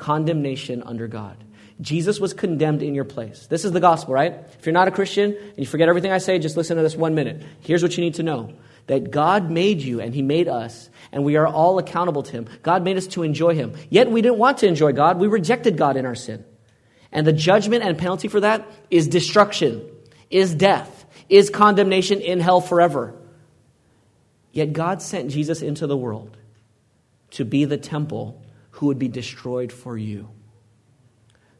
condemnation under God. Jesus was condemned in your place. This is the gospel, right? If you're not a Christian and you forget everything I say, just listen to this one minute. Here's what you need to know that God made you and He made us, and we are all accountable to Him. God made us to enjoy Him. Yet we didn't want to enjoy God. We rejected God in our sin. And the judgment and penalty for that is destruction, is death, is condemnation in hell forever. Yet God sent Jesus into the world to be the temple who would be destroyed for you.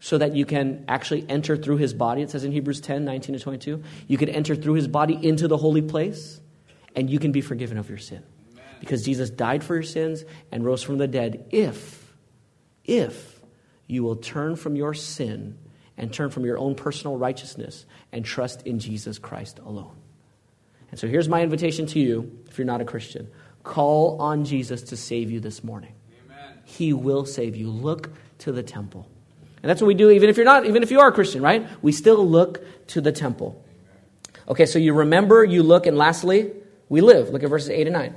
So that you can actually enter through his body, it says in Hebrews 10 19 to 22. You could enter through his body into the holy place, and you can be forgiven of your sin. Because Jesus died for your sins and rose from the dead if, if you will turn from your sin and turn from your own personal righteousness and trust in Jesus Christ alone. And so here's my invitation to you if you're not a Christian call on Jesus to save you this morning. He will save you. Look to the temple. And that's what we do even if you're not even if you are a Christian, right? We still look to the temple. Okay, so you remember, you look, and lastly, we live. Look at verses 8 and 9.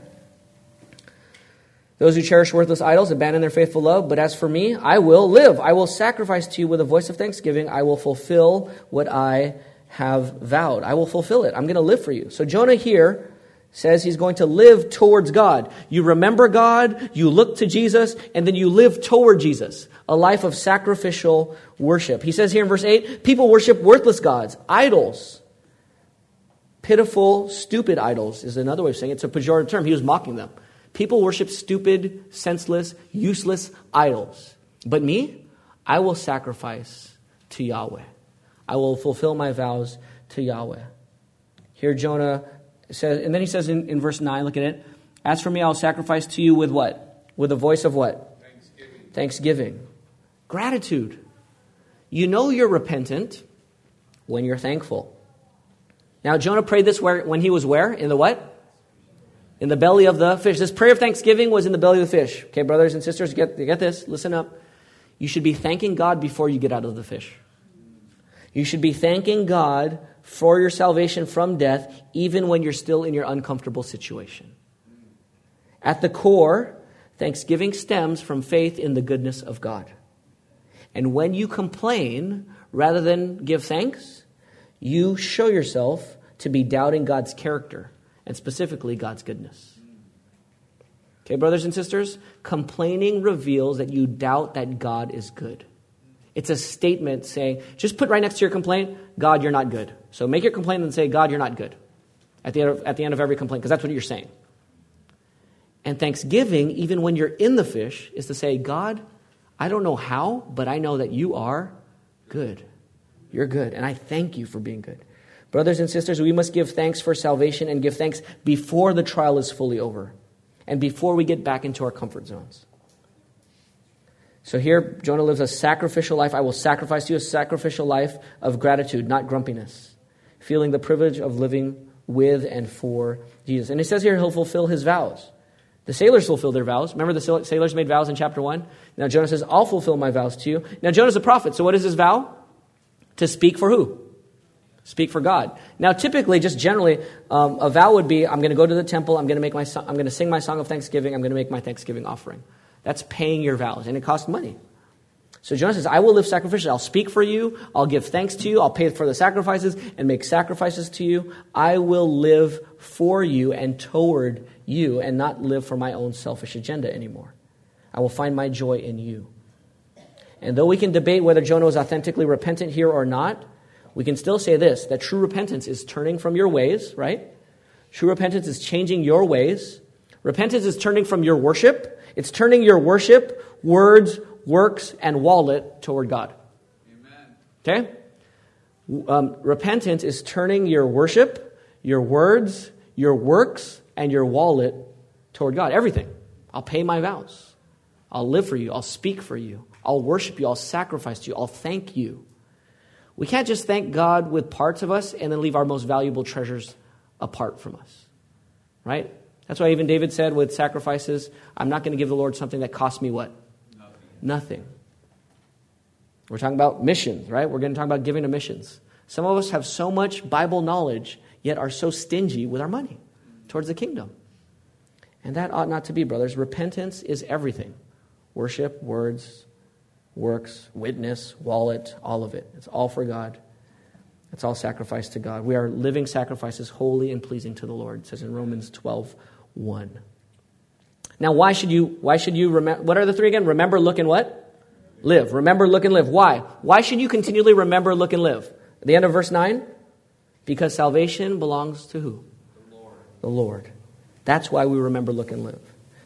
Those who cherish worthless idols abandon their faithful love, but as for me, I will live. I will sacrifice to you with a voice of thanksgiving. I will fulfill what I have vowed. I will fulfill it. I'm going to live for you. So Jonah here says he's going to live towards God. You remember God, you look to Jesus, and then you live toward Jesus. A life of sacrificial worship. He says here in verse 8 people worship worthless gods, idols. Pitiful, stupid idols is another way of saying it. It's a pejorative term. He was mocking them. People worship stupid, senseless, useless idols. But me, I will sacrifice to Yahweh. I will fulfill my vows to Yahweh. Here Jonah says, and then he says in, in verse 9, look at it. As for me, I'll sacrifice to you with what? With a voice of what? Thanksgiving. Thanksgiving. Gratitude. You know you're repentant when you're thankful. Now, Jonah prayed this where, when he was where? In the what? in the belly of the fish. This prayer of thanksgiving was in the belly of the fish. Okay, brothers and sisters, get, get this, listen up. You should be thanking God before you get out of the fish. You should be thanking God for your salvation from death, even when you're still in your uncomfortable situation. At the core, thanksgiving stems from faith in the goodness of God. And when you complain rather than give thanks, you show yourself to be doubting God's character and specifically God's goodness. Okay, brothers and sisters, complaining reveals that you doubt that God is good. It's a statement saying, just put right next to your complaint, God, you're not good. So make your complaint and say, God, you're not good at the end of, at the end of every complaint, because that's what you're saying. And thanksgiving, even when you're in the fish, is to say, God, I don't know how, but I know that you are good. You're good, and I thank you for being good. Brothers and sisters, we must give thanks for salvation and give thanks before the trial is fully over and before we get back into our comfort zones. So here, Jonah lives a sacrificial life. I will sacrifice to you a sacrificial life of gratitude, not grumpiness, feeling the privilege of living with and for Jesus. And he says here he'll fulfill his vows. The sailors fulfill their vows. Remember the sailors made vows in chapter 1? Now Jonah says, I'll fulfill my vows to you. Now Jonah's a prophet, so what is his vow? To speak for who? Speak for God. Now, typically, just generally, um, a vow would be: I'm going to go to the temple. I'm going to make my. I'm going to sing my song of thanksgiving. I'm going to make my thanksgiving offering. That's paying your vows, and it costs money. So Jonah says, I will live sacrificially. I'll speak for you. I'll give thanks to you. I'll pay for the sacrifices and make sacrifices to you. I will live for you and toward you and not live for my own selfish agenda anymore. I will find my joy in you. And though we can debate whether Jonah was authentically repentant here or not, we can still say this that true repentance is turning from your ways, right? True repentance is changing your ways. Repentance is turning from your worship. It's turning your worship, words, works, and wallet toward God. Amen. Okay? Um, repentance is turning your worship, your words, your works, and your wallet toward God. Everything. I'll pay my vows. I'll live for you. I'll speak for you. I'll worship you. I'll sacrifice to you. I'll thank you. We can't just thank God with parts of us and then leave our most valuable treasures apart from us. Right? That's why even David said with sacrifices, I'm not going to give the Lord something that costs me what? Nothing. Nothing. We're talking about missions, right? We're going to talk about giving to missions. Some of us have so much Bible knowledge, yet are so stingy with our money towards the kingdom. And that ought not to be, brothers. Repentance is everything worship, words, works, witness, wallet, all of it. It's all for God. It's all sacrifice to God. We are living sacrifices holy and pleasing to the Lord, it says in Romans 12 1. Now, why should you, why should you remember, what are the three again? Remember, look, and what? Live. Remember, look, and live. Why? Why should you continually remember, look, and live? At the end of verse 9? Because salvation belongs to who? The Lord. The Lord. That's why we remember, look, and live.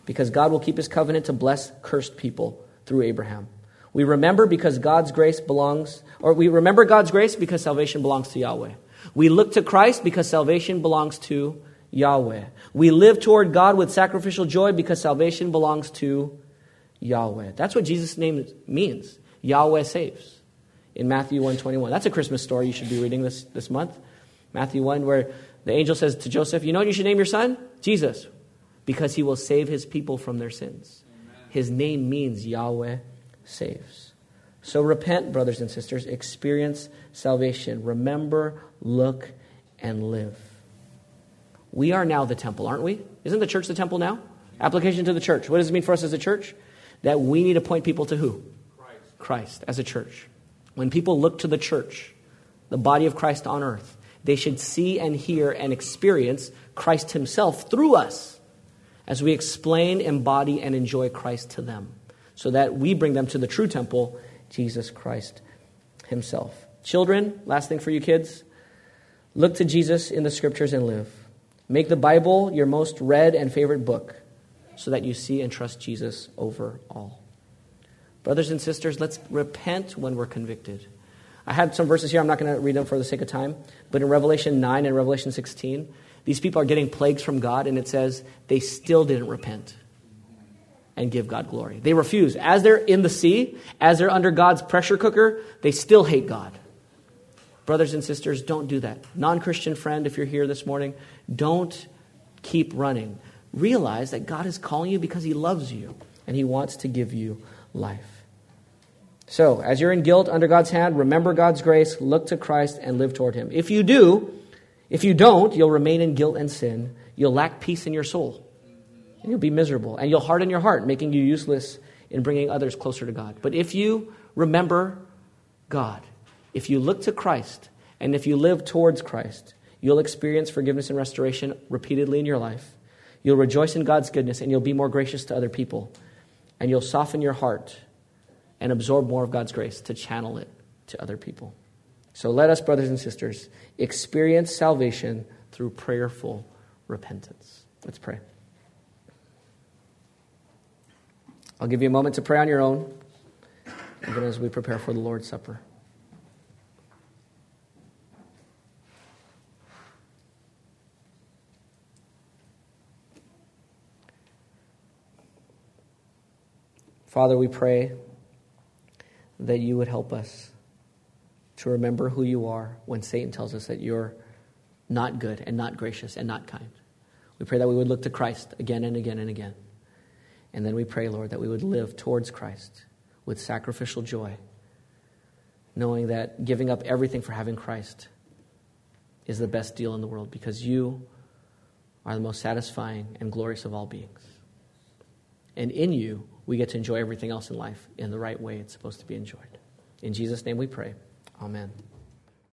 Because God will keep his covenant to bless cursed people through Abraham. We remember because God's grace belongs, or we remember God's grace because salvation belongs to Yahweh. We look to Christ because salvation belongs to Yahweh. We live toward God with sacrificial joy because salvation belongs to Yahweh. That's what Jesus' name means. Yahweh saves in Matthew 121. That's a Christmas story you should be reading this, this month. Matthew 1, where the angel says to Joseph, You know what you should name your son? Jesus, because he will save his people from their sins. Amen. His name means Yahweh saves. So repent, brothers and sisters, experience salvation. Remember, look, and live. We are now the temple, aren't we? Isn't the church the temple now? Application to the church. What does it mean for us as a church? That we need to point people to who? Christ, Christ as a church. When people look to the church, the body of Christ on earth, they should see and hear and experience Christ Himself through us as we explain, embody, and enjoy Christ to them, so that we bring them to the true temple, Jesus Christ Himself. Children, last thing for you kids look to Jesus in the scriptures and live. Make the Bible your most read and favorite book so that you see and trust Jesus over all. Brothers and sisters, let's repent when we're convicted. I had some verses here. I'm not going to read them for the sake of time. But in Revelation 9 and Revelation 16, these people are getting plagues from God, and it says they still didn't repent and give God glory. They refuse. As they're in the sea, as they're under God's pressure cooker, they still hate God. Brothers and sisters, don't do that. Non Christian friend, if you're here this morning, don't keep running. Realize that God is calling you because He loves you and He wants to give you life. So, as you're in guilt under God's hand, remember God's grace, look to Christ, and live toward Him. If you do, if you don't, you'll remain in guilt and sin. You'll lack peace in your soul. And you'll be miserable. And you'll harden your heart, making you useless in bringing others closer to God. But if you remember God, if you look to Christ, and if you live towards Christ, you'll experience forgiveness and restoration repeatedly in your life. You'll rejoice in God's goodness, and you'll be more gracious to other people. And you'll soften your heart and absorb more of God's grace to channel it to other people. So let us, brothers and sisters, experience salvation through prayerful repentance. Let's pray. I'll give you a moment to pray on your own, even as we prepare for the Lord's Supper. Father, we pray that you would help us to remember who you are when Satan tells us that you're not good and not gracious and not kind. We pray that we would look to Christ again and again and again. And then we pray, Lord, that we would live towards Christ with sacrificial joy, knowing that giving up everything for having Christ is the best deal in the world because you are the most satisfying and glorious of all beings. And in you, we get to enjoy everything else in life in the right way it's supposed to be enjoyed. In Jesus' name we pray. Amen.